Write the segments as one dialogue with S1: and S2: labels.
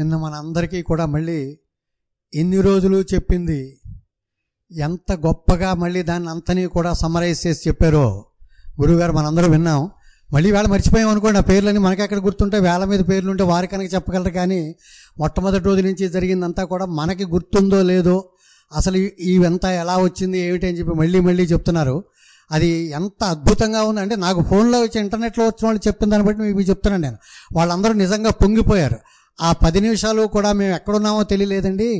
S1: నిన్న మనందరికీ కూడా మళ్ళీ ఎన్ని రోజులు చెప్పింది ఎంత గొప్పగా మళ్ళీ దాన్ని అంతని కూడా సమరైజ్ చేసి చెప్పారో గురువుగారు మనందరం విన్నాం మళ్ళీ వేళ మర్చిపోయాం అనుకోండి ఆ పేర్లని మనకెక్కడ గుర్తుంటే వేళ మీద పేర్లు ఉంటే వారి కనుక చెప్పగలరు కానీ మొట్టమొదటి రోజు నుంచి జరిగిందంతా కూడా మనకి గుర్తుందో లేదో అసలు ఇవంతా ఎలా వచ్చింది ఏమిటి అని చెప్పి మళ్ళీ మళ్ళీ చెప్తున్నారు అది ఎంత అద్భుతంగా ఉందంటే నాకు ఫోన్లో వచ్చి ఇంటర్నెట్లో వచ్చిన వాళ్ళు చెప్పిన దాన్ని బట్టి మీకు చెప్తున్నాను నేను వాళ్ళందరూ నిజంగా పొంగిపోయారు ఆ పది నిమిషాలు కూడా మేము ఎక్కడున్నామో తెలియలేదండి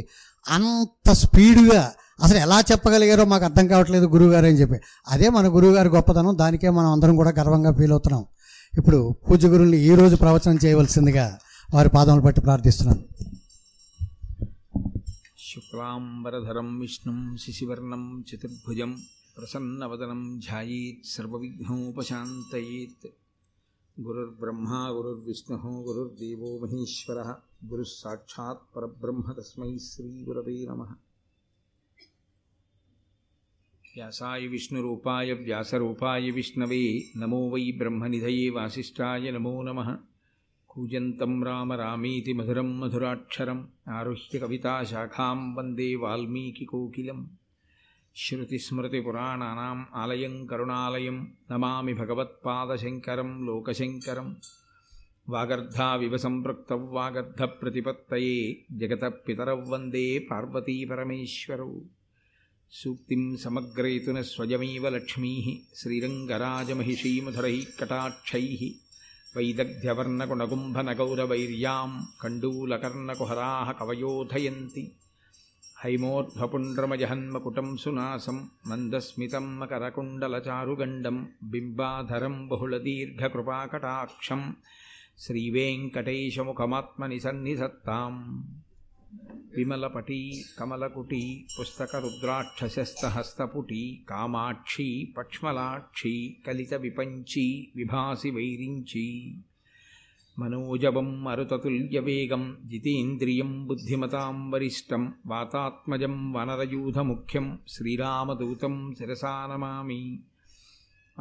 S1: అంత స్పీడ్గా అసలు ఎలా చెప్పగలిగారో మాకు అర్థం కావట్లేదు గురువుగారు అని చెప్పి అదే మన గురువుగారి గొప్పతనం దానికే మనం అందరం కూడా గర్వంగా ఫీల్ అవుతున్నాం ఇప్పుడు పూజ గురువుని ఈరోజు ప్రవచనం చేయవలసిందిగా వారి పాదములు పట్టి ప్రార్థిస్తున్నాను శుక్లాంబరధరం విష్ణు శిశివర్ణం
S2: చతుర్భుజం ప్రసన్నవదనం ధ్యాయేత్ సర్వవిఘ్నోపశాంతయేత్ గురుర్బ్రహ్మ గురుర్విష్ణు గురుర్దేవో మహేశ్వర గురుः సాక్షాత్ పరబ్రహ్మ తస్మై శ్రీగురవే నమ వ్యాసాయ విష్ణురూపాయ వ్యాసరూపాయ విష్ణవే నమో వై బ్రహ్మనిధయే వాసిష్ఠాయ నమో నమ కూజంతం రామ రామేతి మధురం మధురాక్షరం ఆరుహ్య కవితాశాఖాం వందే వాల్మీకికోకిలం श्रुतिस्मृतिपुराणानाम् आलयं करुणालयं नमामि भगवत्पादशङ्करं लोकशङ्करं वागर्धाविव सम्पृक्तौ वागर्धप्रतिपत्तये जगतः पितरौ वन्दे पार्वतीपरमेश्वरौ सूक्तिं समग्रयितु न स्वयमेव लक्ष्मीः श्रीरङ्गराजमहिषीमधुरैः कटाक्षैः वैदग्ध्यवर्णकुणकुम्भनगौरवैर्यां कण्डूलकर्णकुहराः कवयोधयन्ति हैमोर्ध्वपुण्ड्रमजहन्मकुटं सुनासं मन्दस्मितं मकरकुण्डलचारुगण्डं बिम्बाधरं बहुलदीर्घकृपाकटाक्षं श्रीवेङ्कटैशमुखमात्मनि सन्निधत्ताम् विमलपटी कमलकुटी पुस्तकरुद्राक्षस्यस्तहस्तपुटी कामाक्षी पक्ष्मलाक्षी कलितविपञ्ची विभासि वैरिञ्ची మనోజవం మరుతతుల్యవేగం జితేంద్రియం బుద్ధిమతాం వరిష్టం వాతాత్మజం వనరయూధముఖ్యం శ్రీరామదూతం శిరసానమామి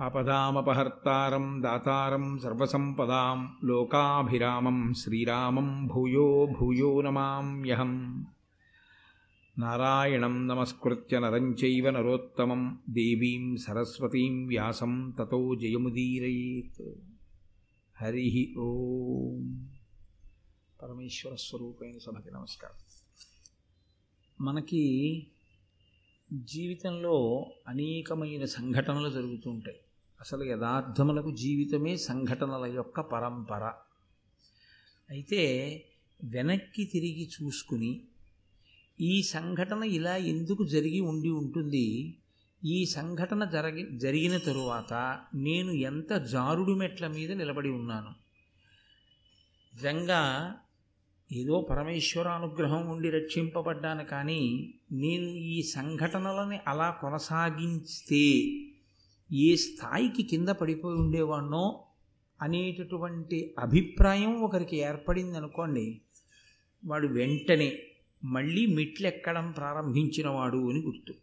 S2: ఆపదామపహర్తారం దాతారం సర్వసంపదాం లోకాభిరామం శ్రీరామం భూయో భూయో నమామ్యహం నారాయణం నమస్కృత్య నరం చైవ నరోత్తమం దేవీం సరస్వతీం వ్యాసం తతో జయముదీరయేత్ హరి ఓం పరమేశ్వర స్వరూపైన సభకి నమస్కారం
S1: మనకి జీవితంలో అనేకమైన సంఘటనలు జరుగుతూ ఉంటాయి అసలు యథార్థములకు జీవితమే సంఘటనల యొక్క పరంపర అయితే వెనక్కి తిరిగి చూసుకుని ఈ సంఘటన ఇలా ఎందుకు జరిగి ఉండి ఉంటుంది ఈ సంఘటన జరిగి జరిగిన తరువాత నేను ఎంత జారుడు మెట్ల మీద నిలబడి ఉన్నాను నిజంగా ఏదో పరమేశ్వర అనుగ్రహం ఉండి రక్షింపబడ్డాను కానీ నేను ఈ సంఘటనలని అలా కొనసాగిస్తే ఏ స్థాయికి కింద పడిపోయి ఉండేవాడినో అనేటటువంటి అభిప్రాయం ఒకరికి ఏర్పడింది అనుకోండి వాడు వెంటనే మళ్ళీ మెట్లు ఎక్కడం ప్రారంభించినవాడు అని గుర్తు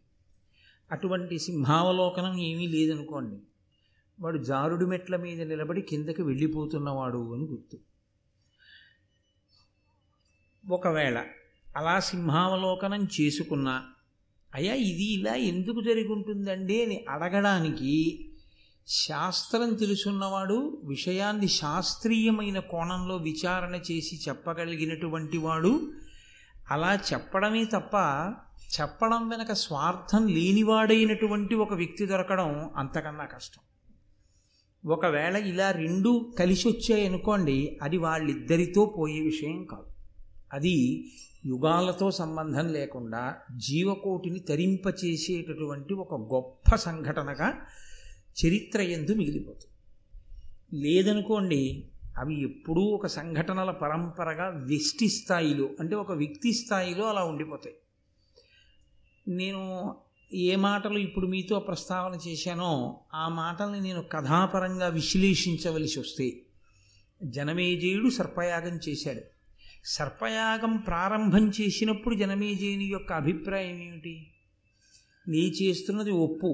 S1: అటువంటి సింహావలోకనం ఏమీ లేదనుకోండి వాడు జారుడు మెట్ల మీద నిలబడి కిందకి వెళ్ళిపోతున్నవాడు అని గుర్తు ఒకవేళ అలా సింహావలోకనం చేసుకున్నా అయ్యా ఇది ఇలా ఎందుకు జరిగి ఉంటుందండి అని అడగడానికి శాస్త్రం తెలుసున్నవాడు విషయాన్ని శాస్త్రీయమైన కోణంలో విచారణ చేసి చెప్పగలిగినటువంటి వాడు అలా చెప్పడమే తప్ప చెప్పడం వెనక స్వార్థం లేనివాడైనటువంటి ఒక వ్యక్తి దొరకడం అంతకన్నా కష్టం ఒకవేళ ఇలా రెండు కలిసి వచ్చాయనుకోండి అది వాళ్ళిద్దరితో పోయే విషయం కాదు అది యుగాలతో సంబంధం లేకుండా జీవకోటిని తరింపచేసేటటువంటి ఒక గొప్ప సంఘటనగా చరిత్ర ఎందు మిగిలిపోతుంది లేదనుకోండి అవి ఎప్పుడూ ఒక సంఘటనల పరంపరగా వ్యష్టి స్థాయిలో అంటే ఒక వ్యక్తి స్థాయిలో అలా ఉండిపోతాయి నేను ఏ మాటలు ఇప్పుడు మీతో ప్రస్తావన చేశానో ఆ మాటల్ని నేను కథాపరంగా విశ్లేషించవలసి వస్తే జనమేజయుడు సర్పయాగం చేశాడు సర్పయాగం ప్రారంభం చేసినప్పుడు జనమేజయుని యొక్క అభిప్రాయం ఏమిటి నీ చేస్తున్నది ఒప్పు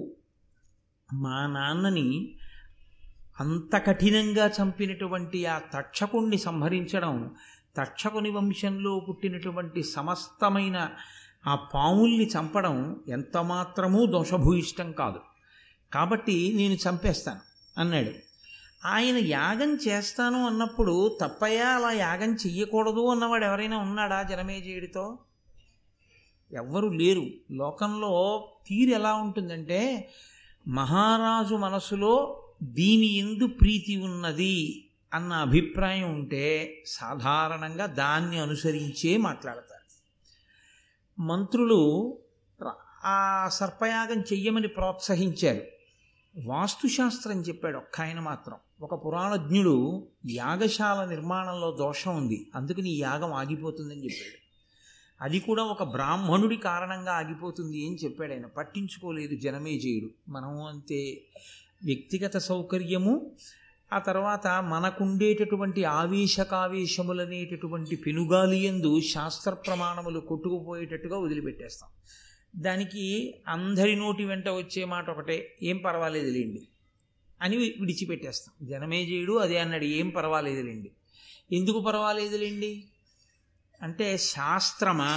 S1: మా నాన్నని అంత కఠినంగా చంపినటువంటి ఆ తక్షకుణ్ణి సంహరించడం తక్షకుని వంశంలో పుట్టినటువంటి సమస్తమైన ఆ పాముల్ని చంపడం ఎంతమాత్రమూ దోషభూయిష్టం కాదు కాబట్టి నేను చంపేస్తాను అన్నాడు ఆయన యాగం చేస్తాను అన్నప్పుడు తప్పయ్యా అలా యాగం చెయ్యకూడదు అన్నవాడు ఎవరైనా ఉన్నాడా జనమేజయుడితో ఎవ్వరు లేరు లోకంలో తీరు ఎలా ఉంటుందంటే మహారాజు మనసులో దీని ఎందు ప్రీతి ఉన్నది అన్న అభిప్రాయం ఉంటే సాధారణంగా దాన్ని అనుసరించే మాట్లాడతారు మంత్రులు ఆ సర్పయాగం చెయ్యమని ప్రోత్సహించారు వాస్తుశాస్త్రం చెప్పాడు ఒక్క ఆయన మాత్రం ఒక పురాణజ్ఞుడు యాగశాల నిర్మాణంలో దోషం ఉంది అందుకని ఈ యాగం ఆగిపోతుందని చెప్పాడు అది కూడా ఒక బ్రాహ్మణుడి కారణంగా ఆగిపోతుంది అని చెప్పాడు ఆయన పట్టించుకోలేదు చేయుడు మనం అంతే వ్యక్తిగత సౌకర్యము ఆ తర్వాత మనకుండేటటువంటి ఆవేశకావేశములనేటటువంటి పెనుగాలి ఎందు శాస్త్ర ప్రమాణములు కొట్టుకుపోయేటట్టుగా వదిలిపెట్టేస్తాం దానికి అందరి నోటి వెంట వచ్చే మాట ఒకటే ఏం పర్వాలేదు లేండి అని విడిచిపెట్టేస్తాం జనమేజయుడు అదే అన్నాడు ఏం పర్వాలేదు లేండి ఎందుకు పర్వాలేదు లేండి అంటే శాస్త్రమా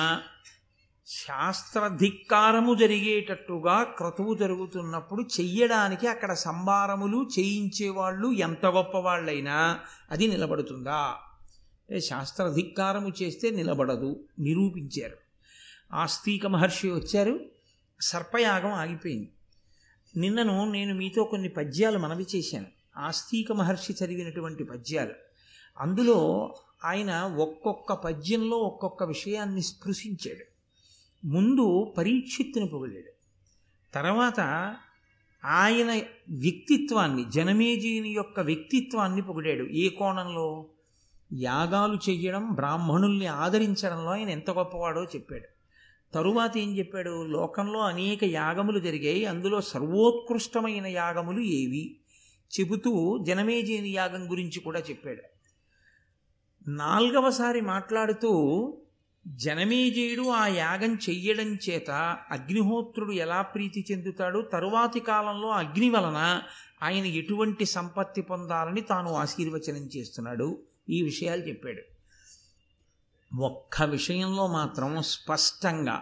S1: శాస్త్రధిక్కారము జరిగేటట్టుగా క్రతువు జరుగుతున్నప్పుడు చెయ్యడానికి అక్కడ సంభారములు చేయించేవాళ్ళు ఎంత గొప్పవాళ్ళైనా అది నిలబడుతుందా శాస్త్రధిక్కారము చేస్తే నిలబడదు నిరూపించారు ఆస్తిక మహర్షి వచ్చారు సర్పయాగం ఆగిపోయింది నిన్నను నేను మీతో కొన్ని పద్యాలు మనవి చేశాను ఆస్తిక మహర్షి చదివినటువంటి పద్యాలు అందులో ఆయన ఒక్కొక్క పద్యంలో ఒక్కొక్క విషయాన్ని స్పృశించాడు ముందు పరీక్షిత్తుని పొగిడాడు తర్వాత ఆయన వ్యక్తిత్వాన్ని జనమేజీని యొక్క వ్యక్తిత్వాన్ని పొగిడాడు ఏ కోణంలో యాగాలు చేయడం బ్రాహ్మణుల్ని ఆదరించడంలో ఆయన ఎంత గొప్పవాడో చెప్పాడు తరువాత ఏం చెప్పాడు లోకంలో అనేక యాగములు జరిగాయి అందులో సర్వోత్కృష్టమైన యాగములు ఏవి చెబుతూ జనమేజీని యాగం గురించి కూడా చెప్పాడు నాలుగవసారి మాట్లాడుతూ జనమేజయుడు ఆ యాగం చెయ్యడం చేత అగ్నిహోత్రుడు ఎలా ప్రీతి చెందుతాడో తరువాతి కాలంలో అగ్ని వలన ఆయన ఎటువంటి సంపత్తి పొందాలని తాను ఆశీర్వచనం చేస్తున్నాడు ఈ విషయాలు చెప్పాడు ఒక్క విషయంలో మాత్రం స్పష్టంగా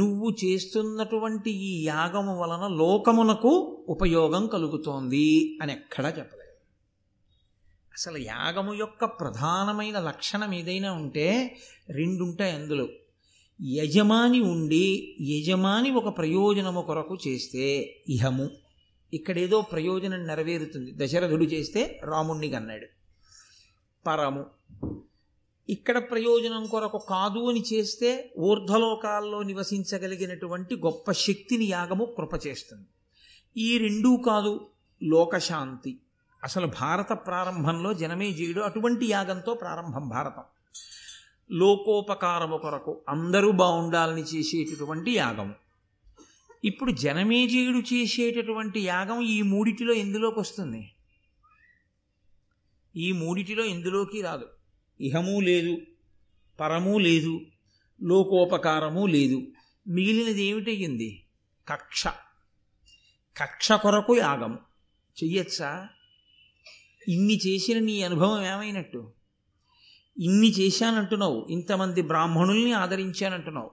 S1: నువ్వు చేస్తున్నటువంటి ఈ యాగము వలన లోకమునకు ఉపయోగం కలుగుతోంది అని ఎక్కడా చెప్పలేదు అసలు యాగము యొక్క ప్రధానమైన లక్షణం ఏదైనా ఉంటే రెండుంటాయి అందులో యజమాని ఉండి యజమాని ఒక ప్రయోజనము కొరకు చేస్తే ఇహము ఇక్కడేదో ప్రయోజనం నెరవేరుతుంది దశరథుడు చేస్తే రాముణ్ణి కన్నాడు పరము ఇక్కడ ప్రయోజనం కొరకు కాదు అని చేస్తే ఊర్ధ్వలోకాల్లో నివసించగలిగినటువంటి గొప్ప శక్తిని యాగము కృప చేస్తుంది ఈ రెండూ కాదు లోకశాంతి అసలు భారత ప్రారంభంలో జనమేజీయుడు అటువంటి యాగంతో ప్రారంభం భారతం లోకోపకారము కొరకు అందరూ బాగుండాలని చేసేటటువంటి యాగం ఇప్పుడు జనమేజీయుడు చేసేటటువంటి యాగం ఈ మూడిటిలో ఎందులోకి వస్తుంది ఈ మూడిటిలో ఎందులోకి రాదు ఇహమూ లేదు పరమూ లేదు లోకోపకారము లేదు మిగిలినది ఏమిటయ్యింది కక్ష కక్ష కొరకు యాగం చెయ్యొచ్చా ఇన్ని చేసిన నీ అనుభవం ఏమైనట్టు ఇన్ని చేశానంటున్నావు ఇంతమంది బ్రాహ్మణుల్ని ఆదరించానంటున్నావు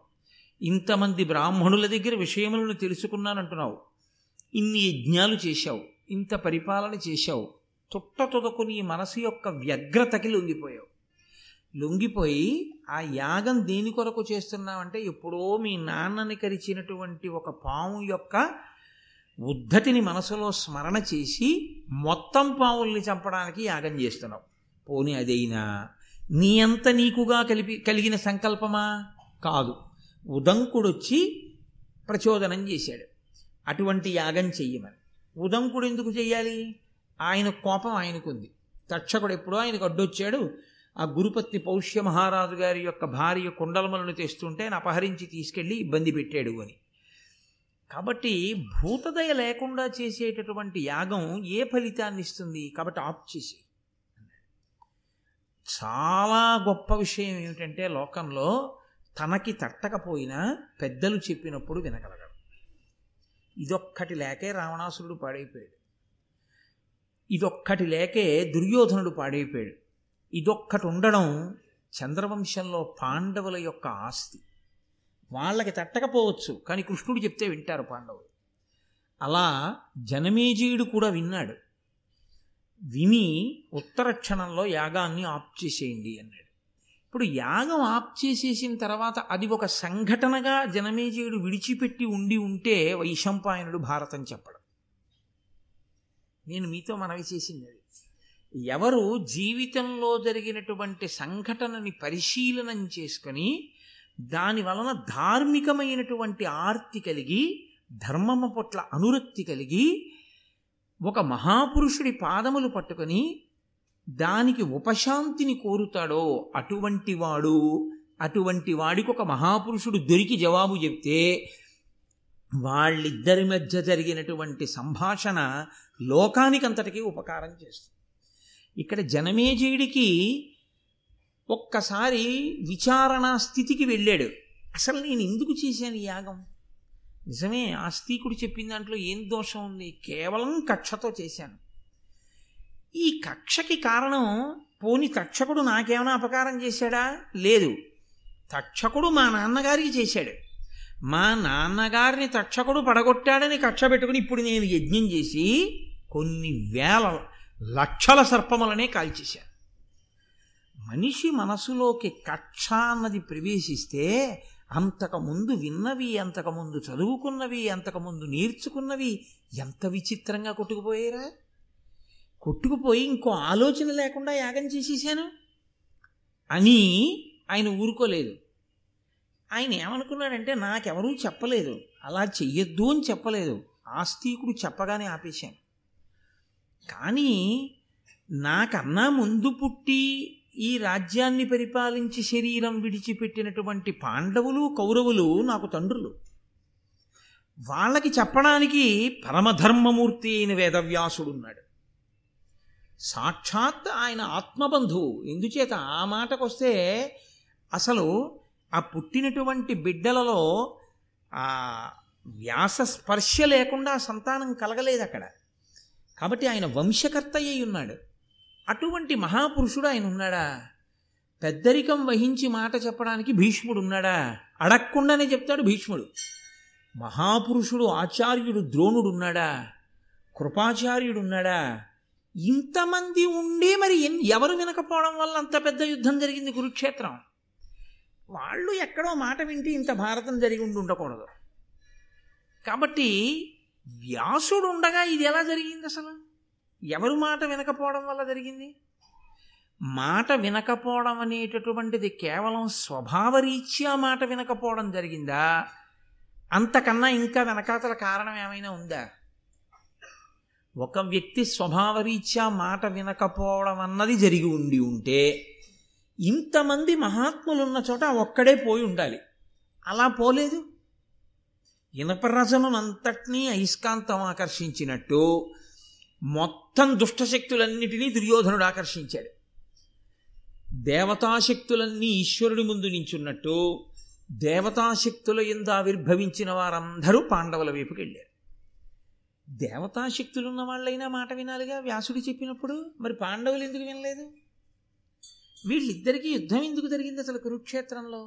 S1: ఇంతమంది బ్రాహ్మణుల దగ్గర విషయములను తెలుసుకున్నానంటున్నావు ఇన్ని యజ్ఞాలు చేశావు ఇంత పరిపాలన చేశావు తుట్ట తుదకు నీ మనసు యొక్క వ్యగ్రతకి లొంగిపోయావు లొంగిపోయి ఆ యాగం దేని కొరకు చేస్తున్నావంటే ఎప్పుడో మీ నాన్నని కరిచినటువంటి ఒక పాము యొక్క ఉద్ధతిని మనసులో స్మరణ చేసి మొత్తం పావుల్ని చంపడానికి యాగం చేస్తున్నావు పోనీ అదైనా నీ అంత నీకుగా కలిపి కలిగిన సంకల్పమా కాదు ఉదంకుడొచ్చి ప్రచోదనం చేశాడు అటువంటి యాగం చెయ్యమని ఉదంకుడు ఎందుకు చెయ్యాలి ఆయన కోపం ఆయనకుంది తక్షకుడు ఎప్పుడో ఆయనకు అడ్డొచ్చాడు ఆ గురుపత్ని పౌష్య మహారాజు గారి యొక్క భార్య కుండలమలను తెస్తుంటే అపహరించి తీసుకెళ్ళి ఇబ్బంది పెట్టాడు అని కాబట్టి భూతదయ లేకుండా చేసేటటువంటి యాగం ఏ ఫలితాన్ని ఇస్తుంది కాబట్టి ఆప్ చేసి చాలా గొప్ప విషయం ఏమిటంటే లోకంలో తనకి తట్టకపోయినా పెద్దలు చెప్పినప్పుడు వినగలగడం ఇదొక్కటి లేకే రావణాసురుడు పాడైపోయాడు ఇదొక్కటి లేకే దుర్యోధనుడు పాడైపోయాడు ఇదొక్కటి ఉండడం చంద్రవంశంలో పాండవుల యొక్క ఆస్తి వాళ్ళకి తట్టకపోవచ్చు కానీ కృష్ణుడు చెప్తే వింటారు పాండవులు అలా జనమేజీయుడు కూడా విన్నాడు విని ఉత్తర క్షణంలో యాగాన్ని ఆప్ చేసేయండి అన్నాడు ఇప్పుడు యాగం ఆప్ చేసేసిన తర్వాత అది ఒక సంఘటనగా జనమేజయుడు విడిచిపెట్టి ఉండి ఉంటే వైశంపాయనుడు భారతం చెప్పడం నేను మీతో మనవి చేసింది అది ఎవరు జీవితంలో జరిగినటువంటి సంఘటనని పరిశీలనం చేసుకొని దాని వలన ధార్మికమైనటువంటి ఆర్తి కలిగి ధర్మము పట్ల అనురక్తి కలిగి ఒక మహాపురుషుడి పాదములు పట్టుకొని దానికి ఉపశాంతిని కోరుతాడో అటువంటి వాడు అటువంటి వాడికి ఒక మహాపురుషుడు దొరికి జవాబు చెప్తే వాళ్ళిద్దరి మధ్య జరిగినటువంటి సంభాషణ లోకానికంతటికీ ఉపకారం చేస్తుంది ఇక్కడ జనమేజయుడికి ఒక్కసారి విచారణా స్థితికి వెళ్ళాడు అసలు నేను ఎందుకు చేశాను యాగం నిజమే ఆస్తికుడు చెప్పిన దాంట్లో ఏం దోషం ఉంది కేవలం కక్షతో చేశాను ఈ కక్షకి కారణం పోని తక్షకుడు నాకేమైనా అపకారం చేశాడా లేదు తక్షకుడు మా నాన్నగారికి చేశాడు మా నాన్నగారిని తక్షకుడు పడగొట్టాడని కక్ష పెట్టుకుని ఇప్పుడు నేను యజ్ఞం చేసి కొన్ని వేల లక్షల సర్పములనే కాల్చేశాను మనిషి మనసులోకి కక్ష అన్నది ప్రవేశిస్తే అంతకుముందు విన్నవి అంతకుముందు చదువుకున్నవి అంతకుముందు నేర్చుకున్నవి ఎంత విచిత్రంగా కొట్టుకుపోయారా కొట్టుకుపోయి ఇంకో ఆలోచన లేకుండా యాగం చేసేసాను అని ఆయన ఊరుకోలేదు ఆయన ఏమనుకున్నాడంటే నాకెవరూ చెప్పలేదు అలా చెయ్యొద్దు అని చెప్పలేదు ఆస్తికుడు చెప్పగానే ఆపేశాను కానీ నాకన్నా ముందు పుట్టి ఈ రాజ్యాన్ని పరిపాలించి శరీరం విడిచిపెట్టినటువంటి పాండవులు కౌరవులు నాకు తండ్రులు వాళ్ళకి చెప్పడానికి పరమధర్మమూర్తి అయిన వేదవ్యాసుడు ఉన్నాడు సాక్షాత్ ఆయన ఆత్మబంధువు ఎందుచేత ఆ మాటకొస్తే అసలు ఆ పుట్టినటువంటి బిడ్డలలో ఆ వ్యాస స్పర్శ లేకుండా సంతానం కలగలేదు అక్కడ కాబట్టి ఆయన వంశకర్త అయి ఉన్నాడు అటువంటి మహాపురుషుడు ఆయన ఉన్నాడా పెద్దరికం వహించి మాట చెప్పడానికి భీష్ముడు ఉన్నాడా అడగకుండానే చెప్తాడు భీష్ముడు మహాపురుషుడు ఆచార్యుడు ద్రోణుడున్నాడా కృపాచార్యుడున్నాడా ఇంతమంది ఉండే మరి ఎవరు వినకపోవడం వల్ల అంత పెద్ద యుద్ధం జరిగింది కురుక్షేత్రం వాళ్ళు ఎక్కడో మాట వింటే ఇంత భారతం జరిగి ఉండి ఉండకూడదు కాబట్టి వ్యాసుడు ఉండగా ఇది ఎలా జరిగింది అసలు ఎవరు మాట వినకపోవడం వల్ల జరిగింది మాట వినకపోవడం అనేటటువంటిది కేవలం స్వభావరీత్యా మాట వినకపోవడం జరిగిందా అంతకన్నా ఇంకా వెనకాతల కారణం ఏమైనా ఉందా ఒక వ్యక్తి స్వభావరీత్యా మాట వినకపోవడం అన్నది జరిగి ఉండి ఉంటే ఇంతమంది మహాత్ములున్న చోట ఒక్కడే పోయి ఉండాలి అలా పోలేదు ఇనపరసమునంతటినీ అయస్కాంతం ఆకర్షించినట్టు మొత్తం దుష్టశక్తులన్నిటినీ దుర్యోధనుడు ఆకర్షించాడు దేవతాశక్తులన్నీ ఈశ్వరుడి ముందు నించున్నట్టు దేవతాశక్తుల ఎందు ఆవిర్భవించిన వారందరూ పాండవుల వైపుకి వెళ్ళారు దేవతాశక్తులున్న వాళ్ళైనా మాట వినాలిగా వ్యాసుడు చెప్పినప్పుడు మరి పాండవులు ఎందుకు వినలేదు వీళ్ళిద్దరికీ యుద్ధం ఎందుకు జరిగింది అసలు కురుక్షేత్రంలో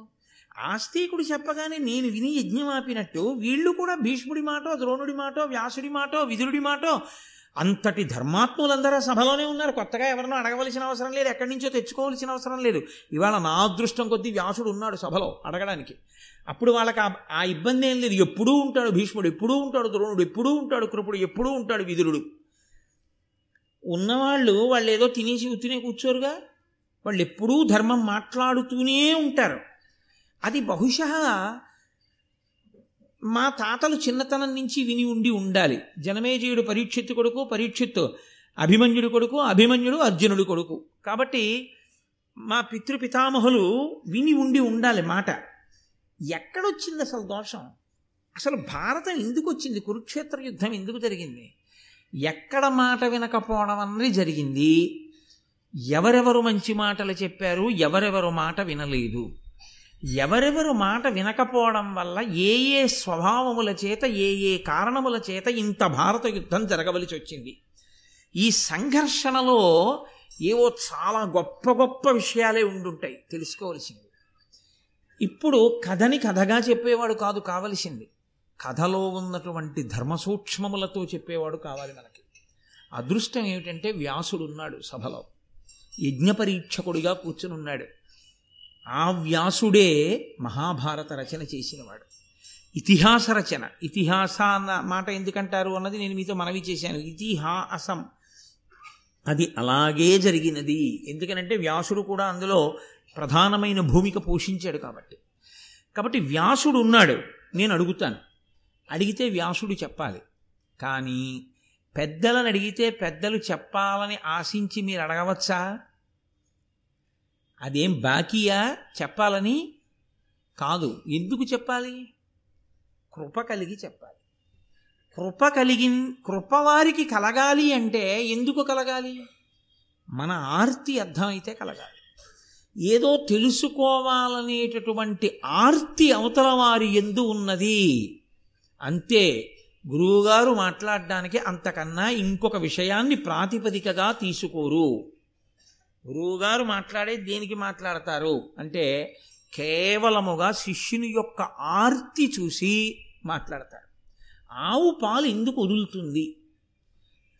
S1: ఆస్తికుడు చెప్పగానే నేను విని యజ్ఞం ఆపినట్టు వీళ్ళు కూడా భీష్ముడి మాటో ద్రోణుడి మాటో వ్యాసుడి మాటో విధుడి మాటో అంతటి ధర్మాత్ములందరూ సభలోనే ఉన్నారు కొత్తగా ఎవరినో అడగవలసిన అవసరం లేదు ఎక్కడి నుంచో తెచ్చుకోవలసిన అవసరం లేదు ఇవాళ నా అదృష్టం కొద్దీ వ్యాసుడు ఉన్నాడు సభలో అడగడానికి అప్పుడు వాళ్ళకి ఆ ఇబ్బంది ఏం లేదు ఎప్పుడూ ఉంటాడు భీష్ముడు ఎప్పుడూ ఉంటాడు ద్రోణుడు ఎప్పుడూ ఉంటాడు కృపుడు ఎప్పుడూ ఉంటాడు విధురుడు ఉన్నవాళ్ళు వాళ్ళు ఏదో తినేసి ఉత్తినే కూర్చోరుగా వాళ్ళు ఎప్పుడూ ధర్మం మాట్లాడుతూనే ఉంటారు అది బహుశా మా తాతలు చిన్నతనం నుంచి విని ఉండి ఉండాలి జనమేజయుడు పరీక్షిత్తు కొడుకు పరీక్షిత్తు అభిమన్యుడు కొడుకు అభిమన్యుడు అర్జునుడు కొడుకు కాబట్టి మా పితృపితామహులు విని ఉండి ఉండాలి మాట ఎక్కడొచ్చింది అసలు దోషం అసలు భారతం ఎందుకు వచ్చింది కురుక్షేత్ర యుద్ధం ఎందుకు జరిగింది ఎక్కడ మాట వినకపోవడం అన్నది జరిగింది ఎవరెవరు మంచి మాటలు చెప్పారు ఎవరెవరు మాట వినలేదు ఎవరెవరు మాట వినకపోవడం వల్ల ఏ ఏ స్వభావముల చేత ఏ ఏ కారణముల చేత ఇంత భారత యుద్ధం జరగవలసి వచ్చింది ఈ సంఘర్షణలో ఏవో చాలా గొప్ప గొప్ప విషయాలే ఉండుంటాయి తెలుసుకోవలసింది ఇప్పుడు కథని కథగా చెప్పేవాడు కాదు కావలసింది కథలో ఉన్నటువంటి ధర్మ సూక్ష్మములతో చెప్పేవాడు కావాలి మనకి అదృష్టం ఏమిటంటే వ్యాసుడు ఉన్నాడు సభలో యజ్ఞపరీక్షకుడిగా కూర్చుని ఉన్నాడు ఆ వ్యాసుడే మహాభారత రచన చేసినవాడు ఇతిహాస రచన ఇతిహాస అన్న మాట ఎందుకంటారు అన్నది నేను మీతో మనవి చేశాను ఇతిహాసం అది అలాగే జరిగినది ఎందుకనంటే వ్యాసుడు కూడా అందులో ప్రధానమైన భూమిక పోషించాడు కాబట్టి కాబట్టి వ్యాసుడు ఉన్నాడు నేను అడుగుతాను అడిగితే వ్యాసుడు చెప్పాలి కానీ పెద్దలను అడిగితే పెద్దలు చెప్పాలని ఆశించి మీరు అడగవచ్చా అదేం బాకీయా చెప్పాలని కాదు ఎందుకు చెప్పాలి కృప కలిగి చెప్పాలి కృప కలిగి కృపవారికి కలగాలి అంటే ఎందుకు కలగాలి మన ఆర్తి అర్థమైతే కలగాలి ఏదో తెలుసుకోవాలనేటటువంటి ఆర్తి అవతల వారి ఎందు ఉన్నది అంతే గురువుగారు మాట్లాడడానికి అంతకన్నా ఇంకొక విషయాన్ని ప్రాతిపదికగా తీసుకోరు గురువుగారు మాట్లాడే దేనికి మాట్లాడతారు అంటే కేవలముగా శిష్యుని యొక్క ఆర్తి చూసి మాట్లాడతారు ఆవు పాలు ఎందుకు వదులుతుంది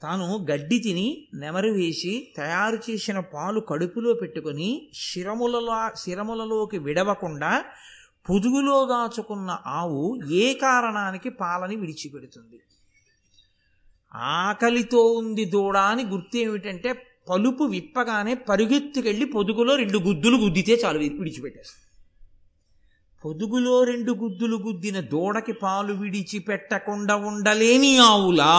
S1: తాను గడ్డి తిని నెమరు వేసి తయారు చేసిన పాలు కడుపులో పెట్టుకొని శిరములలో శిరములలోకి విడవకుండా పొదుగులో దాచుకున్న ఆవు ఏ కారణానికి పాలని విడిచిపెడుతుంది ఆకలితో ఉంది దూడ అని గుర్తు ఏమిటంటే పలుపు విప్పగానే పరుగెత్తుకెళ్ళి పొదుగులో రెండు గుద్దులు గుద్దితే చాలు విడిచిపెట్టేస్తుంది పొదుగులో రెండు గుద్దులు గుద్దిన దూడకి పాలు విడిచిపెట్టకుండా ఉండలేని ఆవులా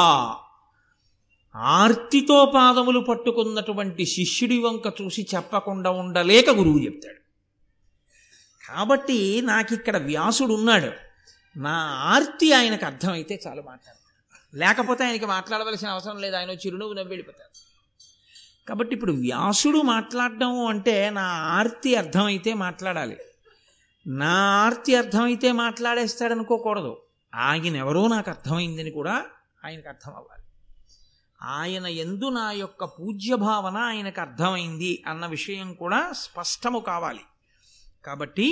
S1: ఆర్తితో పాదములు పట్టుకున్నటువంటి శిష్యుడి వంక చూసి చెప్పకుండా ఉండలేక గురువు చెప్తాడు కాబట్టి నాకిక్కడ ఉన్నాడు నా ఆర్తి ఆయనకు అర్థమైతే చాలు మాట్లాడతాడు లేకపోతే ఆయనకి మాట్లాడవలసిన అవసరం లేదు ఆయన చిరునవ్వు నవ్వి వెళ్ళిపోతాడు కాబట్టి ఇప్పుడు వ్యాసుడు మాట్లాడడం అంటే నా ఆర్తి అర్థమైతే మాట్లాడాలి నా ఆర్తి అర్థమైతే మాట్లాడేస్తాడనుకోకూడదు ఆయన ఎవరో నాకు అర్థమైందని కూడా ఆయనకు అర్థం అవ్వాలి ఆయన ఎందు నా యొక్క పూజ్య భావన ఆయనకు అర్థమైంది అన్న విషయం కూడా స్పష్టము కావాలి కాబట్టి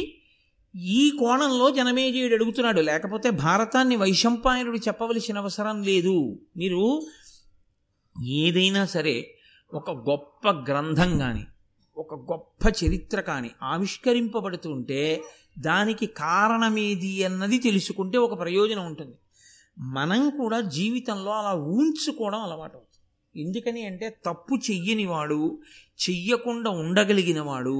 S1: ఈ కోణంలో జనమేజయుడు అడుగుతున్నాడు లేకపోతే భారతాన్ని వైశంపాయనుడు చెప్పవలసిన అవసరం లేదు మీరు ఏదైనా సరే ఒక గొప్ప గ్రంథం కానీ ఒక గొప్ప చరిత్ర కానీ ఆవిష్కరింపబడుతుంటే దానికి కారణమేది అన్నది తెలుసుకుంటే ఒక ప్రయోజనం ఉంటుంది మనం కూడా జీవితంలో అలా ఊంచుకోవడం అలవాటు అవుతుంది ఎందుకని అంటే తప్పు వాడు చెయ్యకుండా ఉండగలిగినవాడు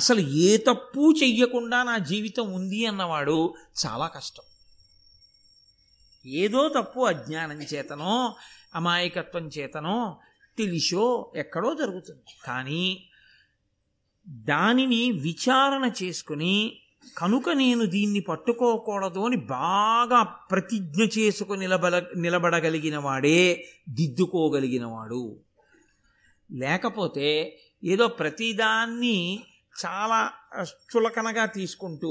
S1: అసలు ఏ తప్పు చెయ్యకుండా నా జీవితం ఉంది అన్నవాడు చాలా కష్టం ఏదో తప్పు అజ్ఞానం చేతనో అమాయకత్వం చేతనో తెలిసో ఎక్కడో జరుగుతుంది కానీ దానిని విచారణ చేసుకుని కనుక నేను దీన్ని పట్టుకోకూడదు అని బాగా ప్రతిజ్ఞ చేసుకుని నిలబడ నిలబడగలిగిన వాడే దిద్దుకోగలిగినవాడు లేకపోతే ఏదో ప్రతిదాన్ని చాలా చులకనగా తీసుకుంటూ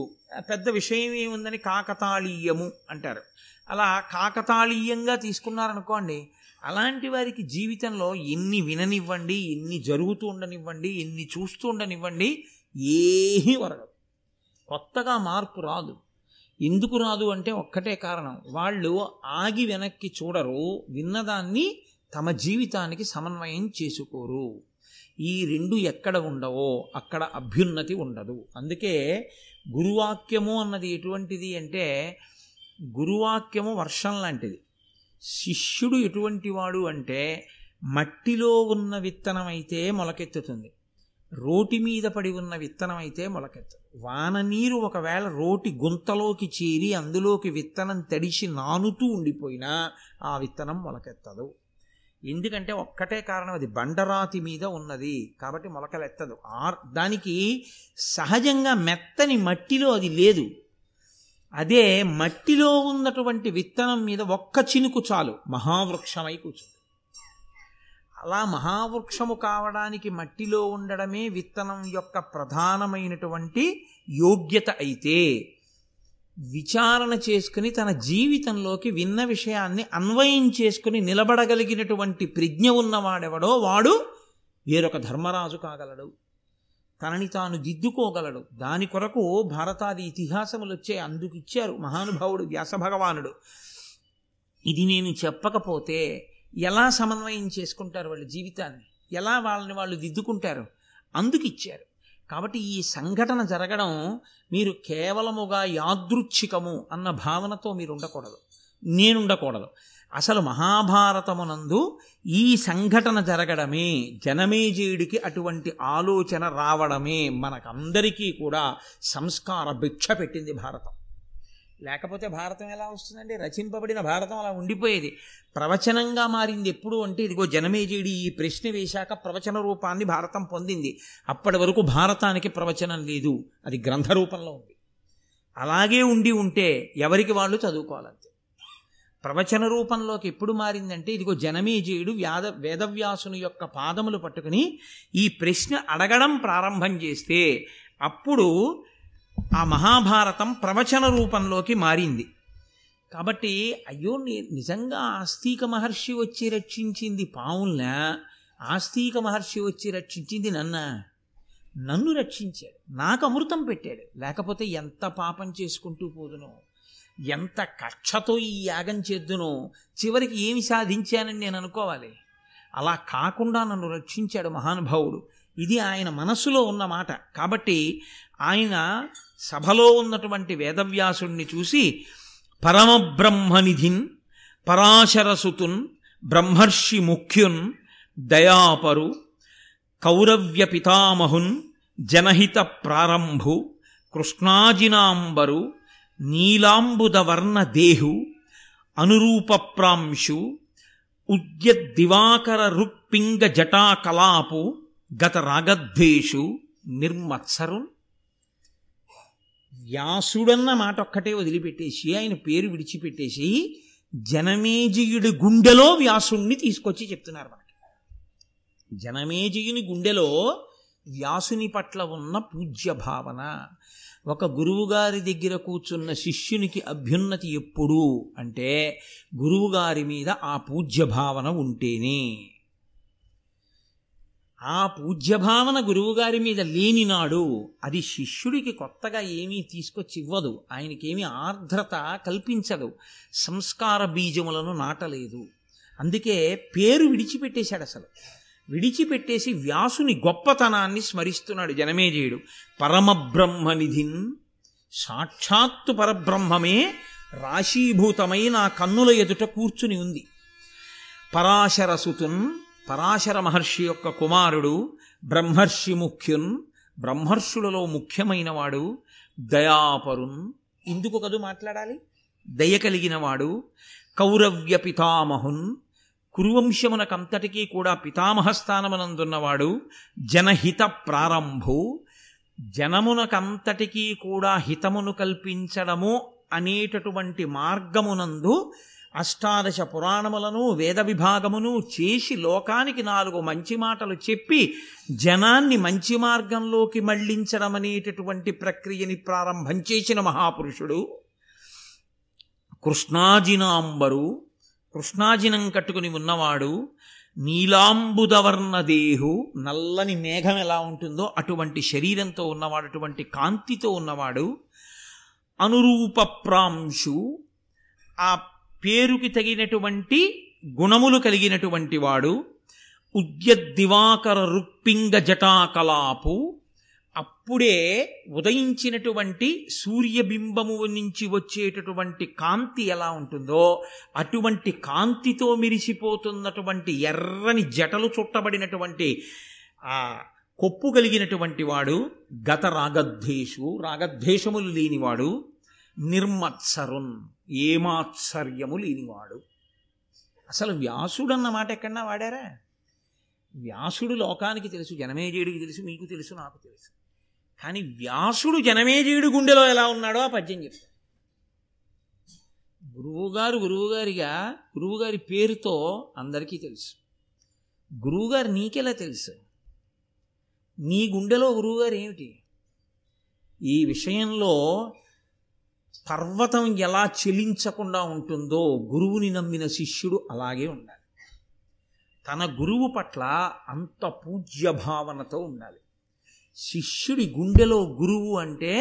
S1: పెద్ద విషయం ఏముందని కాకతాళీయము అంటారు అలా కాకతాళీయంగా తీసుకున్నారనుకోండి అలాంటి వారికి జీవితంలో ఎన్ని విననివ్వండి ఎన్ని జరుగుతూ ఉండనివ్వండి ఎన్ని చూస్తూ ఉండనివ్వండి ఏమీ వరగదు కొత్తగా మార్పు రాదు ఎందుకు రాదు అంటే ఒక్కటే కారణం వాళ్ళు ఆగి వెనక్కి చూడరు విన్నదాన్ని తమ జీవితానికి సమన్వయం చేసుకోరు ఈ రెండు ఎక్కడ ఉండవో అక్కడ అభ్యున్నతి ఉండదు అందుకే గురువాక్యము అన్నది ఎటువంటిది అంటే గురువాక్యము వర్షం లాంటిది శిష్యుడు ఎటువంటి వాడు అంటే మట్టిలో ఉన్న విత్తనమైతే మొలకెత్తుతుంది రోటి మీద పడి ఉన్న విత్తనమైతే మొలకెత్తు వాన నీరు ఒకవేళ రోటి గుంతలోకి చేరి అందులోకి విత్తనం తడిచి నానుతూ ఉండిపోయినా ఆ విత్తనం మొలకెత్తదు ఎందుకంటే ఒక్కటే కారణం అది బండరాతి మీద ఉన్నది కాబట్టి మొలకలెత్తదు ఆర్ దానికి సహజంగా మెత్తని మట్టిలో అది లేదు అదే మట్టిలో ఉన్నటువంటి విత్తనం మీద ఒక్క చినుకు చాలు మహావృక్షమై కూర్చుంది అలా మహావృక్షము కావడానికి మట్టిలో ఉండడమే విత్తనం యొక్క ప్రధానమైనటువంటి యోగ్యత అయితే విచారణ చేసుకుని తన జీవితంలోకి విన్న విషయాన్ని అన్వయం చేసుకుని నిలబడగలిగినటువంటి ప్రజ్ఞ ఉన్నవాడెవడో వాడు వేరొక ధర్మరాజు కాగలడు తనని తాను దిద్దుకోగలడు దాని కొరకు భారతాది ఇతిహాసములు వచ్చే అందుకిచ్చారు మహానుభావుడు వ్యాస భగవానుడు ఇది నేను చెప్పకపోతే ఎలా సమన్వయం చేసుకుంటారు వాళ్ళ జీవితాన్ని ఎలా వాళ్ళని వాళ్ళు దిద్దుకుంటారు అందుకిచ్చారు కాబట్టి ఈ సంఘటన జరగడం మీరు కేవలముగా యాదృచ్ఛికము అన్న భావనతో మీరు ఉండకూడదు నేనుండకూడదు అసలు మహాభారతమునందు ఈ సంఘటన జరగడమే జనమేజయుడికి అటువంటి ఆలోచన రావడమే మనకందరికీ కూడా సంస్కార భిక్ష పెట్టింది భారతం లేకపోతే భారతం ఎలా వస్తుందండి రచింపబడిన భారతం అలా ఉండిపోయేది ప్రవచనంగా మారింది ఎప్పుడు అంటే ఇదిగో జనమేజీడి ఈ ప్రశ్న వేశాక ప్రవచన రూపాన్ని భారతం పొందింది అప్పటి వరకు భారతానికి ప్రవచనం లేదు అది గ్రంథ రూపంలో ఉంది అలాగే ఉండి ఉంటే ఎవరికి వాళ్ళు చదువుకోవాలి ప్రవచన రూపంలోకి ఎప్పుడు మారిందంటే ఇదిగో జనమీజీయుడు వ్యాద వేదవ్యాసుని యొక్క పాదములు పట్టుకుని ఈ ప్రశ్న అడగడం ప్రారంభం చేస్తే అప్పుడు ఆ మహాభారతం ప్రవచన రూపంలోకి మారింది కాబట్టి అయ్యో నిజంగా ఆస్తిక మహర్షి వచ్చి రక్షించింది పావుల్న ఆస్తిక మహర్షి వచ్చి రక్షించింది నన్న నన్ను రక్షించాడు నాకు అమృతం పెట్టాడు లేకపోతే ఎంత పాపం చేసుకుంటూ పోదునో ఎంత కక్షతో ఈ యాగం చేద్దునో చివరికి ఏమి సాధించానని నేను అనుకోవాలి అలా కాకుండా నన్ను రక్షించాడు మహానుభావుడు ఇది ఆయన మనసులో ఉన్న మాట కాబట్టి ఆయన సభలో ఉన్నటువంటి వేదవ్యాసుణ్ణి చూసి పరమబ్రహ్మనిధిన్ పరాశరసుతున్ బ్రహ్మర్షి ముఖ్యున్ దయాపరు కౌరవ్య పితామహున్ జనహిత ప్రారంభు కృష్ణాజినాంబరు నీలాంబుదవర్ణ దేహు అనురూపప్రాంశు ఉద్యద్దివాకర రుక్పింగ జటాకలాపు గత రాగద్వేషు నిర్మత్సరు వ్యాసుడన్న మాట ఒక్కటే వదిలిపెట్టేసి ఆయన పేరు విడిచిపెట్టేసి జనమేజయుడి గుండెలో వ్యాసుణ్ణి తీసుకొచ్చి చెప్తున్నారు మనకి జనమేజయుని గుండెలో వ్యాసుని పట్ల ఉన్న పూజ్య భావన ఒక గురువుగారి దగ్గర కూర్చున్న శిష్యునికి అభ్యున్నతి ఎప్పుడు అంటే గురువుగారి మీద ఆ పూజ్య భావన ఉంటేనే ఆ పూజ్య భావన గురువుగారి మీద లేనినాడు అది శిష్యుడికి కొత్తగా ఏమీ తీసుకొచ్చి ఇవ్వదు ఆయనకేమీ ఆర్ద్రత కల్పించదు సంస్కార బీజములను నాటలేదు అందుకే పేరు విడిచిపెట్టేశాడు అసలు విడిచిపెట్టేసి వ్యాసుని గొప్పతనాన్ని స్మరిస్తున్నాడు జనమేజయుడు పరమబ్రహ్మనిధిన్ సాక్షాత్తు పరబ్రహ్మమే రాశీభూతమై నా కన్నుల ఎదుట కూర్చుని ఉంది పరాశరసుతున్ పరాశర మహర్షి యొక్క కుమారుడు బ్రహ్మర్షి ముఖ్యున్ బ్రహ్మర్షులలో ముఖ్యమైనవాడు దయాపరున్ ఇందుకు కదు మాట్లాడాలి దయ కలిగినవాడు కౌరవ్య పితామహున్ కురువంశమునకంతటికీ కూడా పితామహస్థానమునందున్నవాడు జనహిత ప్రారంభు జనమునకంతటికీ కూడా హితమును కల్పించడము అనేటటువంటి మార్గమునందు అష్టాదశ పురాణములను వేద విభాగమును చేసి లోకానికి నాలుగు మంచి మాటలు చెప్పి జనాన్ని మంచి మార్గంలోకి మళ్లించడం అనేటటువంటి ప్రక్రియని ప్రారంభం చేసిన మహాపురుషుడు కృష్ణాజినాంబరు కృష్ణాజినం కట్టుకుని ఉన్నవాడు నీలాంబుదవర్ణదేహు నల్లని మేఘం ఎలా ఉంటుందో అటువంటి శరీరంతో ఉన్నవాడు అటువంటి కాంతితో ఉన్నవాడు అనురూప ప్రాంశు ఆ పేరుకి తగినటువంటి గుణములు కలిగినటువంటి వాడు ఉద్యద్దివాకర రుక్పింగ జటాకలాపు అప్పుడే ఉదయించినటువంటి సూర్యబింబము నుంచి వచ్చేటటువంటి కాంతి ఎలా ఉంటుందో అటువంటి కాంతితో మిరిసిపోతున్నటువంటి ఎర్రని జటలు చుట్టబడినటువంటి ఆ కొప్పు కలిగినటువంటి వాడు గత రాగద్వేషు రాగద్వేషములు లేనివాడు నిర్మత్సరున్ ఏమాత్సర్యము లేనివాడు అసలు వ్యాసుడు అన్నమాట ఎక్కడన్నా వాడారా వ్యాసుడు లోకానికి తెలుసు జనమేజయుడికి తెలుసు మీకు తెలుసు నాకు తెలుసు కానీ వ్యాసుడు జనమేజీయుడు గుండెలో ఎలా ఉన్నాడో ఆ పద్యం చెప్తాడు గురువుగారు గురువుగారిగా గురువుగారి పేరుతో అందరికీ తెలుసు గురువుగారు నీకెలా తెలుసు నీ గుండెలో గురువుగారు ఏమిటి ఈ విషయంలో పర్వతం ఎలా చెలించకుండా ఉంటుందో గురువుని నమ్మిన శిష్యుడు అలాగే ఉండాలి తన గురువు పట్ల అంత పూజ్య భావనతో ఉండాలి శిష్యుడి గుండెలో గురువు అంటే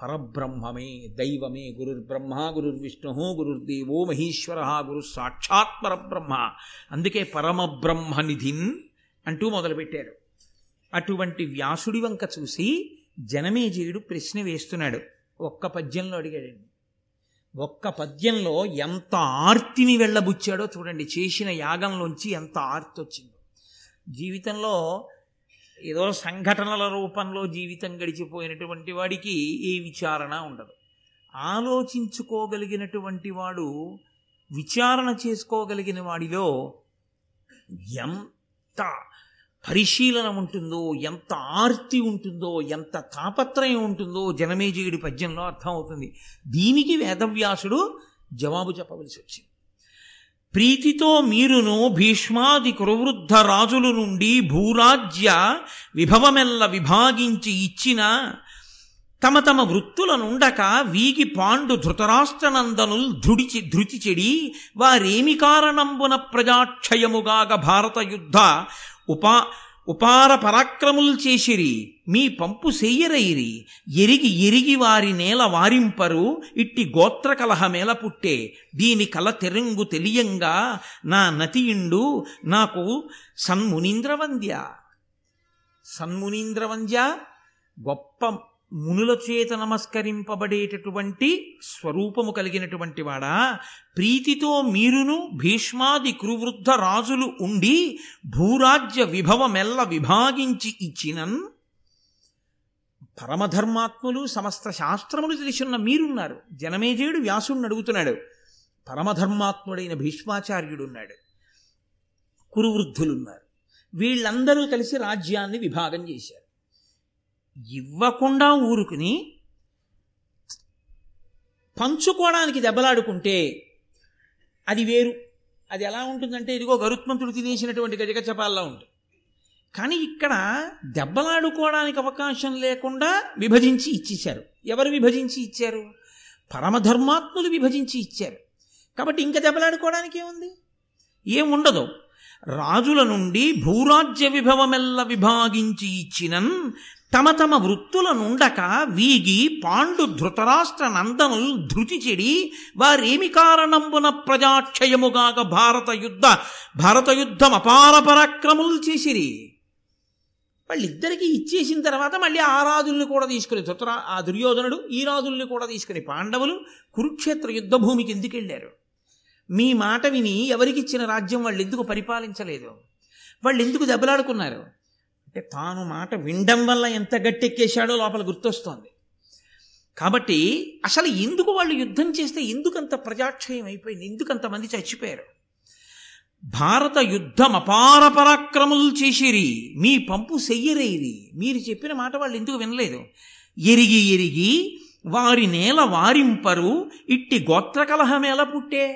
S1: పరబ్రహ్మమే దైవమే గురుర్బ్రహ్మ గురుర్విష్ణు గురుర్దేవో మహేశ్వర గురు సాక్షాత్ పరబ్రహ్మ అందుకే పరమబ్రహ్మనిధిన్ అంటూ మొదలుపెట్టారు అటువంటి వ్యాసుడి వంక చూసి జనమేజయుడు ప్రశ్న వేస్తున్నాడు ఒక్క పద్యంలో అడిగాడండి ఒక్క పద్యంలో ఎంత ఆర్తిని వెళ్ళబుచ్చాడో చూడండి చేసిన యాగంలోంచి ఎంత ఆర్తి వచ్చిందో జీవితంలో ఏదో సంఘటనల రూపంలో జీవితం గడిచిపోయినటువంటి వాడికి ఏ విచారణ ఉండదు ఆలోచించుకోగలిగినటువంటి వాడు విచారణ చేసుకోగలిగిన వాడిలో ఎంత పరిశీలన ఉంటుందో ఎంత ఆర్తి ఉంటుందో ఎంత తాపత్రయం ఉంటుందో జనమేజీయుడి పద్యంలో అర్థమవుతుంది దీనికి వేదవ్యాసుడు జవాబు చెప్పవలసి వచ్చింది ప్రీతితో మీరును భీష్మాది కురువృద్ధ రాజుల నుండి భూరాజ్య విభవమెల్ల విభాగించి ఇచ్చిన తమ తమ వృత్తులనుండక వీగి పాండు ధృతరాష్ట్రనందను ధృడిచి ధృతి చెడి వారేమి కారణంబున ప్రజాక్షయముగాగ భారత యుద్ధ ఉపా ఉపార పరాక్రములు చేసిరి మీ పంపు సెయ్యరైరి ఎరిగి ఎరిగి వారి నేల వారింపరు ఇట్టి గోత్ర మేల పుట్టే దీని కల తెరంగు తెలియంగా నా నతియుండు నాకు సన్మునీంద్రవంద్య సన్మునీంద్రవంద్య గొప్ప మునుల చేత నమస్కరింపబడేటటువంటి స్వరూపము కలిగినటువంటి వాడా ప్రీతితో మీరును భీష్మాది కురువృద్ధ రాజులు ఉండి భూరాజ్య విభవమెల్ల విభాగించి ఇచ్చినన్ పరమధర్మాత్ములు సమస్త శాస్త్రములు తెలిసిన మీరున్నారు జనమేజయుడు వ్యాసుణ్ణి అడుగుతున్నాడు పరమధర్మాత్ముడైన భీష్మాచార్యుడున్నాడు కురువృద్ధులున్నారు వీళ్ళందరూ కలిసి రాజ్యాన్ని విభాగం చేశారు ఇవ్వకుండా ఊరుకుని పంచుకోవడానికి దెబ్బలాడుకుంటే అది వేరు అది ఎలా ఉంటుందంటే ఇదిగో గరుత్మంతుడు తినేసినటువంటి గజగచ్చపాల్లా ఉంటుంది కానీ ఇక్కడ దెబ్బలాడుకోవడానికి అవకాశం లేకుండా విభజించి ఇచ్చేశారు ఎవరు విభజించి ఇచ్చారు పరమధర్మాత్ములు విభజించి ఇచ్చారు కాబట్టి ఇంకా దెబ్బలాడుకోవడానికి ఏముంది ఏముండదు రాజుల నుండి భూరాజ్య విభవమెల్ల విభాగించి ఇచ్చిన తమ తమ వృత్తుల నుండక వీగి పాండు ధృతరాష్ట్ర నందనులు ధృతి చెడి వారేమి కారణంబున ప్రజాక్షయముగాక భారత యుద్ధ భారత యుద్ధం అపార పరాక్రములు చేసిరి వాళ్ళిద్దరికీ ఇచ్చేసిన తర్వాత మళ్ళీ ఆ రాజుల్ని కూడా తీసుకుని ధృతరా ఆ దుర్యోధనుడు ఈ రాజుల్ని కూడా తీసుకుని పాండవులు కురుక్షేత్ర యుద్ధభూమికి ఎందుకు వెళ్ళారు మీ మాట విని ఎవరికిచ్చిన రాజ్యం వాళ్ళు ఎందుకు పరిపాలించలేదు వాళ్ళు ఎందుకు దెబ్బలాడుకున్నారు అంటే తాను మాట వినడం వల్ల ఎంత గట్టెక్కేశాడో లోపల గుర్తొస్తోంది కాబట్టి అసలు ఎందుకు వాళ్ళు యుద్ధం చేస్తే ఎందుకంత ప్రజాక్షయం అయిపోయింది ఎందుకంతమంది చచ్చిపోయారు భారత యుద్ధం అపార పరాక్రములు చేసిరి మీ పంపు సెయ్యరేరి మీరు చెప్పిన మాట వాళ్ళు ఎందుకు వినలేదు ఎరిగి ఎరిగి వారి నేల వారింపరు ఇట్టి గోత్ర కలహం ఎలా పుట్టే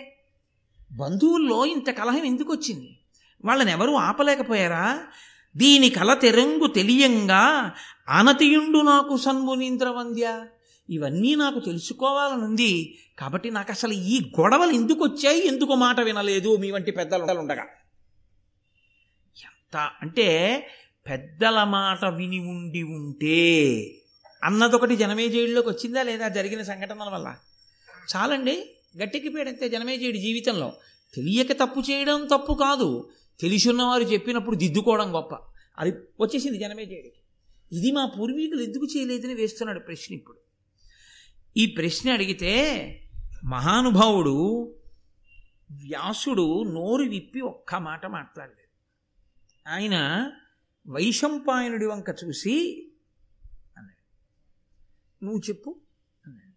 S1: బంధువుల్లో ఇంత కలహం ఎందుకు వచ్చింది వాళ్ళని ఎవరూ ఆపలేకపోయారా దీని కల తెరంగు తెలియంగా అనతియుండు నాకు సన్మునీంద్ర ఇవన్నీ నాకు తెలుసుకోవాలనుంది కాబట్టి నాకు అసలు ఈ గొడవలు ఎందుకు వచ్చాయి ఎందుకు మాట వినలేదు మీ వంటి పెద్దలు ఉండగా ఎంత అంటే పెద్దల మాట విని ఉండి ఉంటే అన్నదొకటి జనమేజయుడిలోకి వచ్చిందా లేదా జరిగిన సంఘటనల వల్ల చాలండి గట్టికి జనమే జనమేజయుడి జీవితంలో తెలియక తప్పు చేయడం తప్పు కాదు తెలిసున్నవారు చెప్పినప్పుడు దిద్దుకోవడం గొప్ప అది వచ్చేసింది జనమే చేయడానికి ఇది మా పూర్వీకులు ఎందుకు చేయలేదని వేస్తున్నాడు ప్రశ్న ఇప్పుడు ఈ ప్రశ్న అడిగితే మహానుభావుడు వ్యాసుడు నోరు విప్పి ఒక్క మాట మాట్లాడలేదు ఆయన వైశంపాయనుడి వంక చూసి అన్నాడు నువ్వు చెప్పు అన్నాడు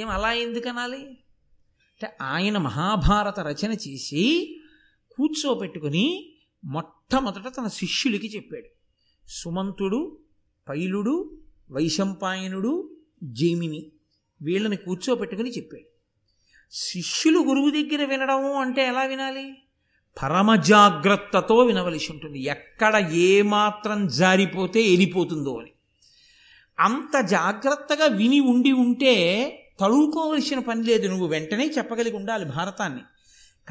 S1: ఏం అలా ఎందుకనాలి అంటే ఆయన మహాభారత రచన చేసి కూర్చోబెట్టుకుని మొట్టమొదట తన శిష్యులకి చెప్పాడు సుమంతుడు పైలుడు వైశంపాయనుడు జైమిని వీళ్ళని కూర్చోబెట్టుకుని చెప్పాడు శిష్యులు గురువు దగ్గర వినడము అంటే ఎలా వినాలి పరమ జాగ్రత్తతో వినవలసి ఉంటుంది ఎక్కడ ఏమాత్రం జారిపోతే వెళ్ళిపోతుందో అని అంత జాగ్రత్తగా విని ఉండి ఉంటే తడుకోవలసిన పని లేదు నువ్వు వెంటనే చెప్పగలిగి ఉండాలి భారతాన్ని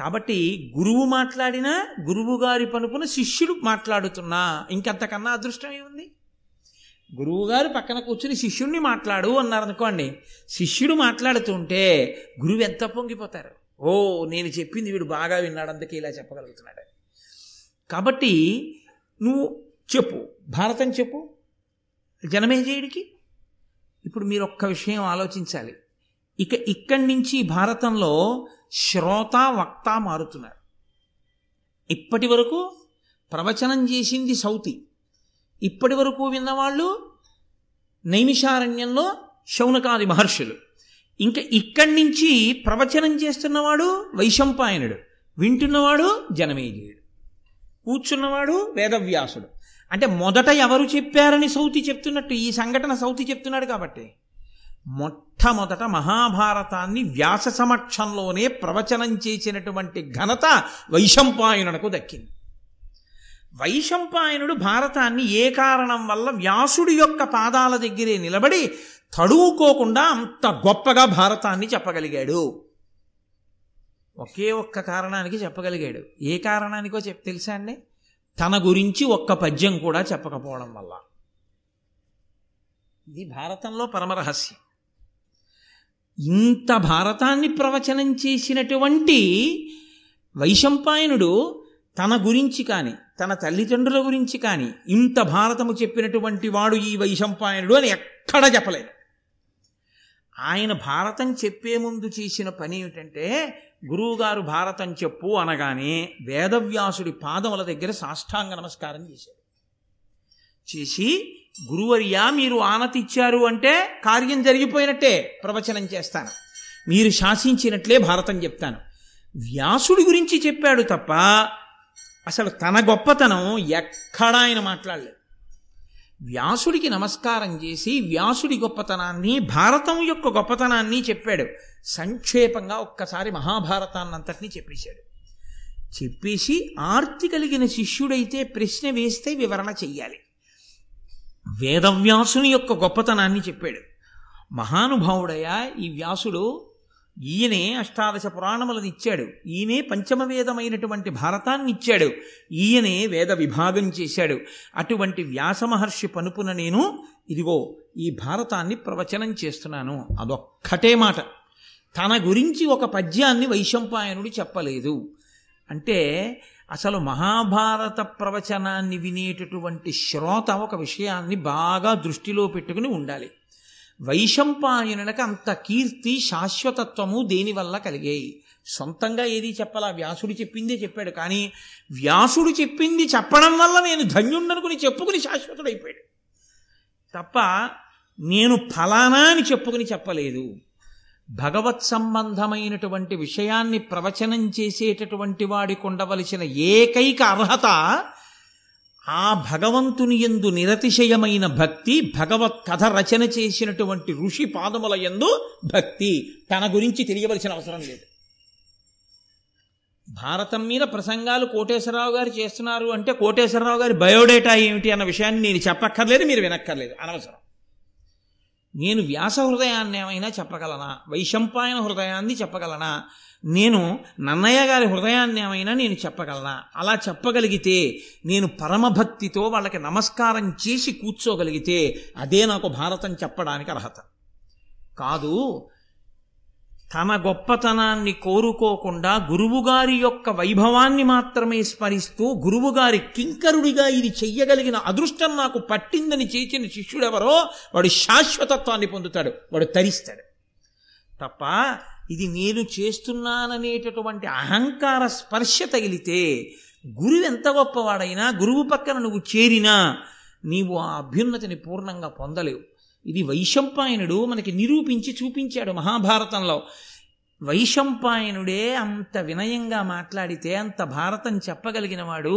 S1: కాబట్టి గురువు మాట్లాడినా గురువు గారి పనుపున శిష్యుడు మాట్లాడుతున్నా ఇంకెంతకన్నా అదృష్టం ఏముంది గురువుగారు పక్కన కూర్చుని శిష్యుడిని మాట్లాడు అన్నారనుకోండి శిష్యుడు మాట్లాడుతుంటే గురువు ఎంత పొంగిపోతారు ఓ నేను చెప్పింది వీడు బాగా విన్నాడు అందుకే ఇలా చెప్పగలుగుతున్నాడు కాబట్టి నువ్వు చెప్పు భారతం చెప్పు జనమేజయుడికి ఇప్పుడు మీరు ఒక్క విషయం ఆలోచించాలి ఇక ఇక్కడి నుంచి భారతంలో శ్రోత వక్త మారుతున్నారు ఇప్పటి వరకు ప్రవచనం చేసింది సౌతి ఇప్పటి వరకు విన్నవాళ్ళు నైమిషారణ్యంలో శౌనకాది మహర్షులు ఇంకా ఇక్కడి నుంచి ప్రవచనం చేస్తున్నవాడు వైశంపాయనుడు వింటున్నవాడు జనమేజయుడు కూర్చున్నవాడు వేదవ్యాసుడు అంటే మొదట ఎవరు చెప్పారని సౌతి చెప్తున్నట్టు ఈ సంఘటన సౌతి చెప్తున్నాడు కాబట్టి మొట్టమొదట మహాభారతాన్ని వ్యాస సమక్షంలోనే ప్రవచనం చేసినటువంటి ఘనత వైశంపాయనునకు దక్కింది వైశంపాయనుడు భారతాన్ని ఏ కారణం వల్ల వ్యాసుడి యొక్క పాదాల దగ్గరే నిలబడి తడువుకోకుండా అంత గొప్పగా భారతాన్ని చెప్పగలిగాడు ఒకే ఒక్క కారణానికి చెప్పగలిగాడు ఏ కారణానికో చెప్ తెలుసా అండి తన గురించి ఒక్క పద్యం కూడా చెప్పకపోవడం వల్ల ఇది భారతంలో పరమరహస్యం ఇంత భారతాన్ని ప్రవచనం చేసినటువంటి వైశంపాయనుడు తన గురించి కానీ తన తల్లిదండ్రుల గురించి కానీ ఇంత భారతము చెప్పినటువంటి వాడు ఈ వైశంపాయనుడు అని ఎక్కడ చెప్పలేదు ఆయన భారతం చెప్పే ముందు చేసిన పని ఏమిటంటే గురువుగారు భారతం చెప్పు అనగానే వేదవ్యాసుడి పాదముల దగ్గర సాష్టాంగ నమస్కారం చేశాడు చేసి గురువర్యా మీరు ఆనతిచ్చారు అంటే కార్యం జరిగిపోయినట్టే ప్రవచనం చేస్తాను మీరు శాసించినట్లే భారతం చెప్తాను వ్యాసుడి గురించి చెప్పాడు తప్ప అసలు తన గొప్పతనం ఎక్కడా ఆయన మాట్లాడలేదు వ్యాసుడికి నమస్కారం చేసి వ్యాసుడి గొప్పతనాన్ని భారతం యొక్క గొప్పతనాన్ని చెప్పాడు సంక్షేపంగా ఒక్కసారి మహాభారతాన్నంతటినీ చెప్పేశాడు చెప్పేసి ఆర్తి కలిగిన శిష్యుడైతే ప్రశ్న వేస్తే వివరణ చెయ్యాలి వేదవ్యాసుని యొక్క గొప్పతనాన్ని చెప్పాడు మహానుభావుడయ్యా ఈ వ్యాసుడు ఈయనే అష్టాదశ పురాణములను ఇచ్చాడు ఈయనే పంచమవేదమైనటువంటి భారతాన్ని ఇచ్చాడు ఈయనే వేద విభాగం చేశాడు అటువంటి వ్యాసమహర్షి పనుపున నేను ఇదిగో ఈ భారతాన్ని ప్రవచనం చేస్తున్నాను అదొక్కటే మాట తన గురించి ఒక పద్యాన్ని వైశంపాయనుడు చెప్పలేదు అంటే అసలు మహాభారత ప్రవచనాన్ని వినేటటువంటి శ్రోత ఒక విషయాన్ని బాగా దృష్టిలో పెట్టుకుని ఉండాలి వైశంపాయనులకు అంత కీర్తి శాశ్వతత్వము దేనివల్ల కలిగాయి సొంతంగా ఏది చెప్పాలా వ్యాసుడు చెప్పిందే చెప్పాడు కానీ వ్యాసుడు చెప్పింది చెప్పడం వల్ల నేను ధన్యుండనుకుని చెప్పుకుని శాశ్వతుడైపోయాడు తప్ప నేను ఫలానా అని చెప్పుకుని చెప్పలేదు భగవత్ సంబంధమైనటువంటి విషయాన్ని ప్రవచనం చేసేటటువంటి వాడికి ఉండవలసిన ఏకైక అర్హత ఆ భగవంతుని ఎందు నిరతిశయమైన భక్తి భగవత్ కథ రచన చేసినటువంటి ఋషి పాదముల ఎందు భక్తి తన గురించి తెలియవలసిన అవసరం లేదు భారతం మీద ప్రసంగాలు కోటేశ్వరరావు గారు చేస్తున్నారు అంటే కోటేశ్వరరావు గారి బయోడేటా ఏమిటి అన్న విషయాన్ని నేను చెప్పక్కర్లేదు మీరు వినక్కర్లేదు అనవసరం నేను వ్యాస హృదయాన్ని ఏమైనా చెప్పగలనా వైశంపాయన హృదయాన్ని చెప్పగలనా నేను నన్నయ్య గారి హృదయాన్ని ఏమైనా నేను చెప్పగలనా అలా చెప్పగలిగితే నేను పరమభక్తితో వాళ్ళకి నమస్కారం చేసి కూర్చోగలిగితే అదే నాకు భారతం చెప్పడానికి అర్హత కాదు తమ గొప్పతనాన్ని కోరుకోకుండా గురువుగారి యొక్క వైభవాన్ని మాత్రమే స్మరిస్తూ గురువుగారి కింకరుడిగా ఇది చెయ్యగలిగిన అదృష్టం నాకు పట్టిందని చేసిన శిష్యుడెవరో వాడు శాశ్వతత్వాన్ని పొందుతాడు వాడు తరిస్తాడు తప్ప ఇది నేను చేస్తున్నాననేటటువంటి అహంకార స్పర్శ తగిలితే గురువు ఎంత గొప్పవాడైనా గురువు పక్కన నువ్వు చేరినా నీవు ఆ అభ్యున్నతిని పూర్ణంగా పొందలేవు ఇది వైశంపాయనుడు మనకి నిరూపించి చూపించాడు మహాభారతంలో వైశంపాయనుడే అంత వినయంగా మాట్లాడితే అంత భారతం చెప్పగలిగిన వాడు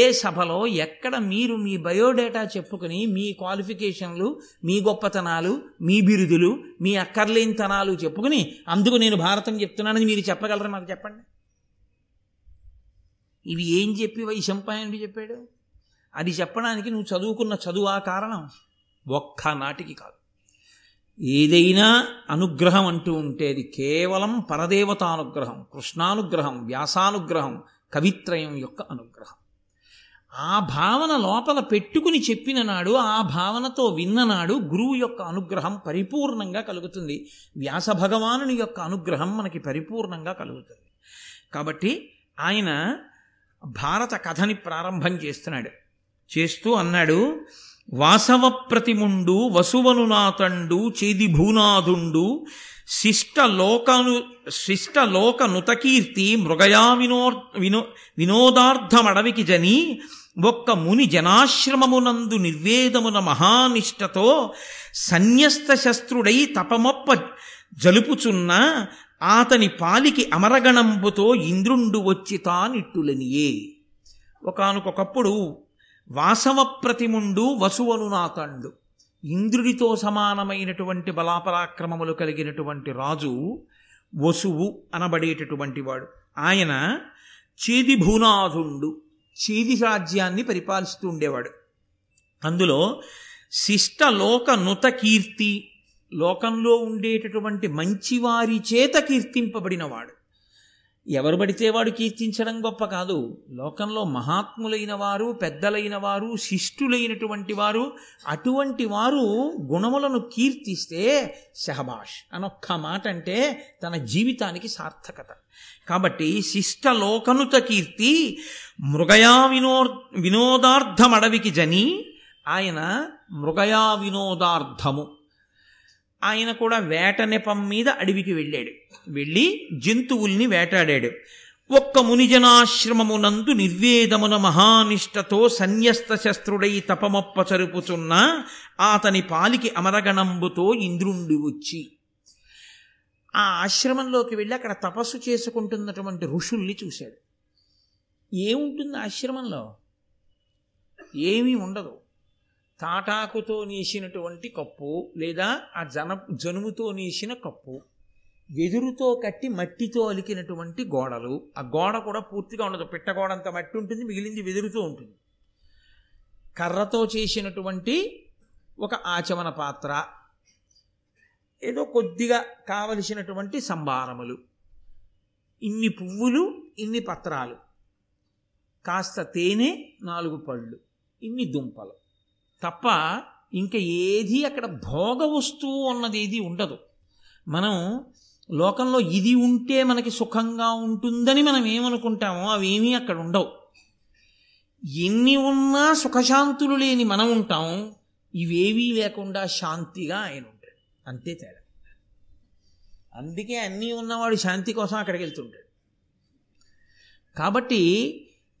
S1: ఏ సభలో ఎక్కడ మీరు మీ బయోడేటా చెప్పుకుని మీ క్వాలిఫికేషన్లు మీ గొప్పతనాలు మీ బిరుదులు మీ అక్కర్లేనితనాలు చెప్పుకుని అందుకు నేను భారతం చెప్తున్నానని మీరు చెప్పగలరు నాకు చెప్పండి ఇవి ఏం చెప్పి వైశంపాయనుడు చెప్పాడు అది చెప్పడానికి నువ్వు చదువుకున్న చదువు ఆ కారణం ఒక్క నాటికి కాదు ఏదైనా అనుగ్రహం అంటూ ఉంటే అది కేవలం పరదేవతానుగ్రహం కృష్ణానుగ్రహం వ్యాసానుగ్రహం కవిత్రయం యొక్క అనుగ్రహం ఆ భావన లోపల పెట్టుకుని చెప్పిన నాడు ఆ భావనతో విన్ననాడు గురువు యొక్క అనుగ్రహం పరిపూర్ణంగా కలుగుతుంది వ్యాస భగవానుని యొక్క అనుగ్రహం మనకి పరిపూర్ణంగా కలుగుతుంది కాబట్టి ఆయన భారత కథని ప్రారంభం చేస్తున్నాడు చేస్తూ అన్నాడు వాసవప్రతిముండు వసువనునాథండు చేదిభూనాథుండు శిష్ట లోకను శిష్ట లోక నుతకీర్తి మృగయా వినో వినో వినోదార్థమడవికి జని ఒక్క ముని జనాశ్రమమునందు నిర్వేదమున మహానిష్టతో సన్యస్త శస్త్రుడై తపమొప్ప జలుపుచున్న అతని పాలికి అమరగణంబుతో ఇంద్రుండు వచ్చి తానిట్టులనియే ఒకనకొకప్పుడు వాసవప్రతిముండు వసువను నాతండు ఇంద్రుడితో సమానమైనటువంటి బలాపరాక్రమములు కలిగినటువంటి రాజు వసువు అనబడేటటువంటి వాడు ఆయన చేది భూనాథుండు చేది రాజ్యాన్ని పరిపాలిస్తూ ఉండేవాడు అందులో శిష్ట లోక నుత కీర్తి లోకంలో ఉండేటటువంటి మంచివారి చేత కీర్తింపబడినవాడు ఎవరు పడితే వాడు కీర్తించడం గొప్ప కాదు లోకంలో మహాత్ములైన వారు పెద్దలైన వారు శిష్టులైనటువంటి వారు అటువంటి వారు గుణములను కీర్తిస్తే సహబాష్ అనొక్క మాట అంటే తన జీవితానికి సార్థకత కాబట్టి శిష్ట లోకనుత కీర్తి మృగయా వినో వినోదార్థమడవికి జని ఆయన మృగయా వినోదార్థము ఆయన కూడా వేట నెపం మీద అడవికి వెళ్ళాడు వెళ్ళి జంతువుల్ని వేటాడాడు ఒక్క మునిజనాశ్రమమునందు నిర్వేదమున మహానిష్టతో సన్యస్త శస్త్రుడై తపమొప్ప చరుపుచున్న అతని పాలికి అమరగణంబుతో ఇంద్రుండి వచ్చి ఆ ఆశ్రమంలోకి వెళ్ళి అక్కడ తపస్సు చేసుకుంటున్నటువంటి ఋషుల్ని చూశాడు ఏముంటుంది ఆశ్రమంలో ఏమీ ఉండదు తాటాకుతో నేసినటువంటి కప్పు లేదా ఆ జన జనుముతో నేసిన కప్పు వెదురుతో కట్టి మట్టితో అలికినటువంటి గోడలు ఆ గోడ కూడా పూర్తిగా ఉండదు పిట్టగోడంత మట్టి ఉంటుంది మిగిలింది వెదురుతో ఉంటుంది కర్రతో చేసినటువంటి ఒక ఆచమన పాత్ర ఏదో కొద్దిగా కావలసినటువంటి సంభారములు ఇన్ని పువ్వులు ఇన్ని పత్రాలు కాస్త తేనె నాలుగు పళ్ళు ఇన్ని దుంపలు తప్ప ఇంకా ఏది అక్కడ భోగ వస్తువు అన్నది ఏది ఉండదు మనం లోకంలో ఇది ఉంటే మనకి సుఖంగా ఉంటుందని మనం ఏమనుకుంటామో అవేమీ అక్కడ ఉండవు ఎన్ని ఉన్నా సుఖశాంతులు లేని మనం ఉంటాం ఇవేవీ లేకుండా శాంతిగా ఆయన ఉంటాడు అంతే తేడా అందుకే అన్నీ ఉన్నవాడు శాంతి కోసం అక్కడికి వెళ్తుంటాడు కాబట్టి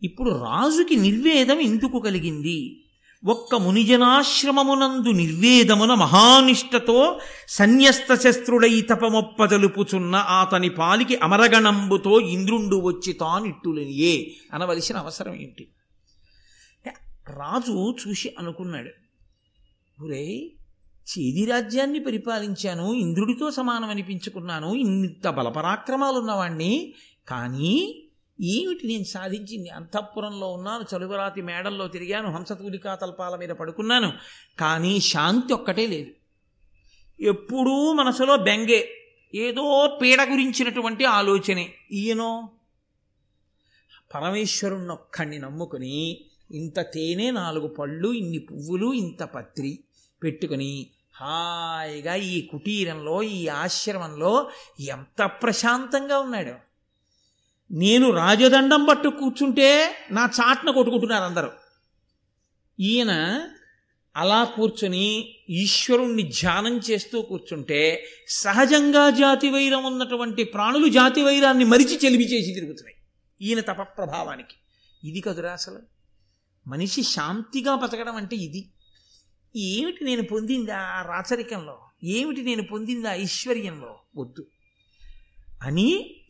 S1: ఇప్పుడు రాజుకి నిర్వేదం ఎందుకు కలిగింది ఒక్క మునిజనాశ్రమమునందు నిర్వేదమున మహానిష్టతో సన్యస్త శస్త్రుడై తపమొప్పదలుపుచున్న అతని పాలికి అమరగణంబుతో ఇంద్రుండు వచ్చి తానిట్టులనియే అనవలసిన అవసరం ఏంటి రాజు చూసి అనుకున్నాడు ఒరే చేది రాజ్యాన్ని పరిపాలించాను ఇంద్రుడితో సమానం అనిపించుకున్నాను ఇంత బలపరాక్రమాలున్నవాణ్ణి కానీ ఏమిటి నేను సాధించింది అంతఃపురంలో ఉన్నాను చలువరాతి మేడల్లో తిరిగాను హంసతూలికా తల్పాల మీద పడుకున్నాను కానీ శాంతి ఒక్కటే లేదు ఎప్పుడూ మనసులో బెంగే ఏదో పీడ గురించినటువంటి ఆలోచనే ఈయనో పరమేశ్వరుణ్ణి ఒక్కడిని నమ్ముకుని ఇంత తేనె నాలుగు పళ్ళు ఇన్ని పువ్వులు ఇంత పత్రి పెట్టుకుని హాయిగా ఈ కుటీరంలో ఈ ఆశ్రమంలో ఎంత ప్రశాంతంగా ఉన్నాడు నేను రాజదండం పట్టు కూర్చుంటే నా చాట్న కొట్టుకుంటున్నారు అందరూ ఈయన అలా కూర్చుని ఈశ్వరుణ్ణి ధ్యానం చేస్తూ కూర్చుంటే సహజంగా జాతి వైరం ఉన్నటువంటి ప్రాణులు జాతి వైరాన్ని మరిచి చెలిమి చేసి తిరుగుతున్నాయి ఈయన తప ప్రభావానికి ఇది కదురా అసలు మనిషి శాంతిగా బతకడం అంటే ఇది ఏమిటి నేను పొందిందా రాచరికంలో ఏమిటి నేను పొందిందా ఐశ్వర్యంలో వద్దు అని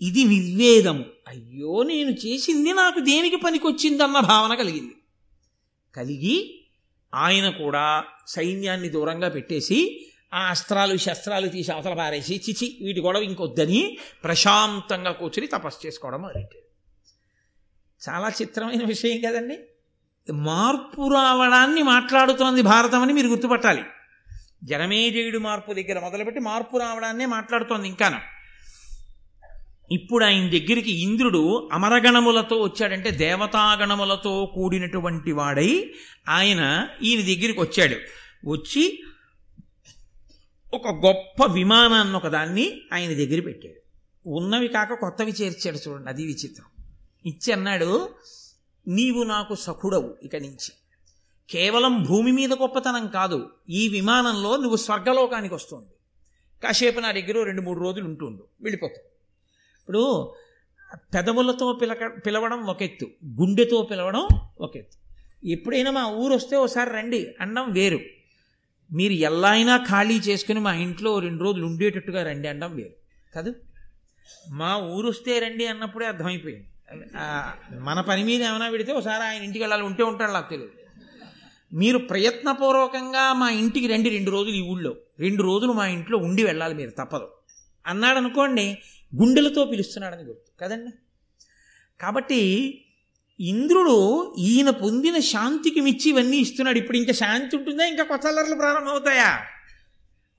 S1: ఇది వివేదము అయ్యో నేను చేసింది నాకు దేనికి పనికొచ్చిందన్న భావన కలిగింది కలిగి ఆయన కూడా సైన్యాన్ని దూరంగా పెట్టేసి ఆ అస్త్రాలు శస్త్రాలు తీసి అవతల పారేసి చిచి వీటి గొడవ ఇంకొద్దని ప్రశాంతంగా కూర్చుని తపస్సు చేసుకోవడం మొదలెట్టాడు చాలా చిత్రమైన విషయం కదండి మార్పు రావడాన్ని మాట్లాడుతోంది భారతం అని మీరు గుర్తుపట్టాలి జనమేజయుడు మార్పు దగ్గర మొదలుపెట్టి మార్పు రావడాన్నే మాట్లాడుతోంది ఇంకాను ఇప్పుడు ఆయన దగ్గరికి ఇంద్రుడు అమరగణములతో వచ్చాడంటే దేవతాగణములతో కూడినటువంటి వాడై ఆయన ఈయన దగ్గరికి వచ్చాడు వచ్చి ఒక గొప్ప విమానాన్ని ఒకదాన్ని ఆయన దగ్గర పెట్టాడు ఉన్నవి కాక కొత్తవి చేర్చాడు చూడండి అది విచిత్రం ఇచ్చి అన్నాడు నీవు నాకు సఖుడవు ఇక నుంచి కేవలం భూమి మీద గొప్పతనం కాదు ఈ విమానంలో నువ్వు స్వర్గలోకానికి వస్తుంది కాసేపు నా దగ్గర రెండు మూడు రోజులు ఉంటుండు వెళ్ళిపోతావు ఇప్పుడు పెదవులతో పిలక పిలవడం ఒక ఎత్తు గుండెతో పిలవడం ఒక ఎత్తు ఎప్పుడైనా మా ఊరు వస్తే ఒకసారి రండి అన్నం వేరు మీరు ఎలా అయినా ఖాళీ చేసుకుని మా ఇంట్లో రెండు రోజులు ఉండేటట్టుగా రండి అనడం వేరు కాదు మా ఊరు వస్తే రండి అన్నప్పుడే అర్థమైపోయింది మన పని మీద ఏమైనా పెడితే ఒకసారి ఆయన ఇంటికి వెళ్ళాలి ఉంటే ఉంటాడు నాకు తెలియదు మీరు ప్రయత్నపూర్వకంగా మా ఇంటికి రండి రెండు రోజులు ఈ ఊళ్ళో రెండు రోజులు మా ఇంట్లో ఉండి వెళ్ళాలి మీరు తప్పదు అన్నాడు అనుకోండి గుండెలతో పిలుస్తున్నాడని గుర్తు కదండి కాబట్టి ఇంద్రుడు ఈయన పొందిన శాంతికి మిచ్చి ఇవన్నీ ఇస్తున్నాడు ఇప్పుడు ఇంకా శాంతి ఉంటుందా ఇంకా కొత్త అల్లర్లు ప్రారంభమవుతాయా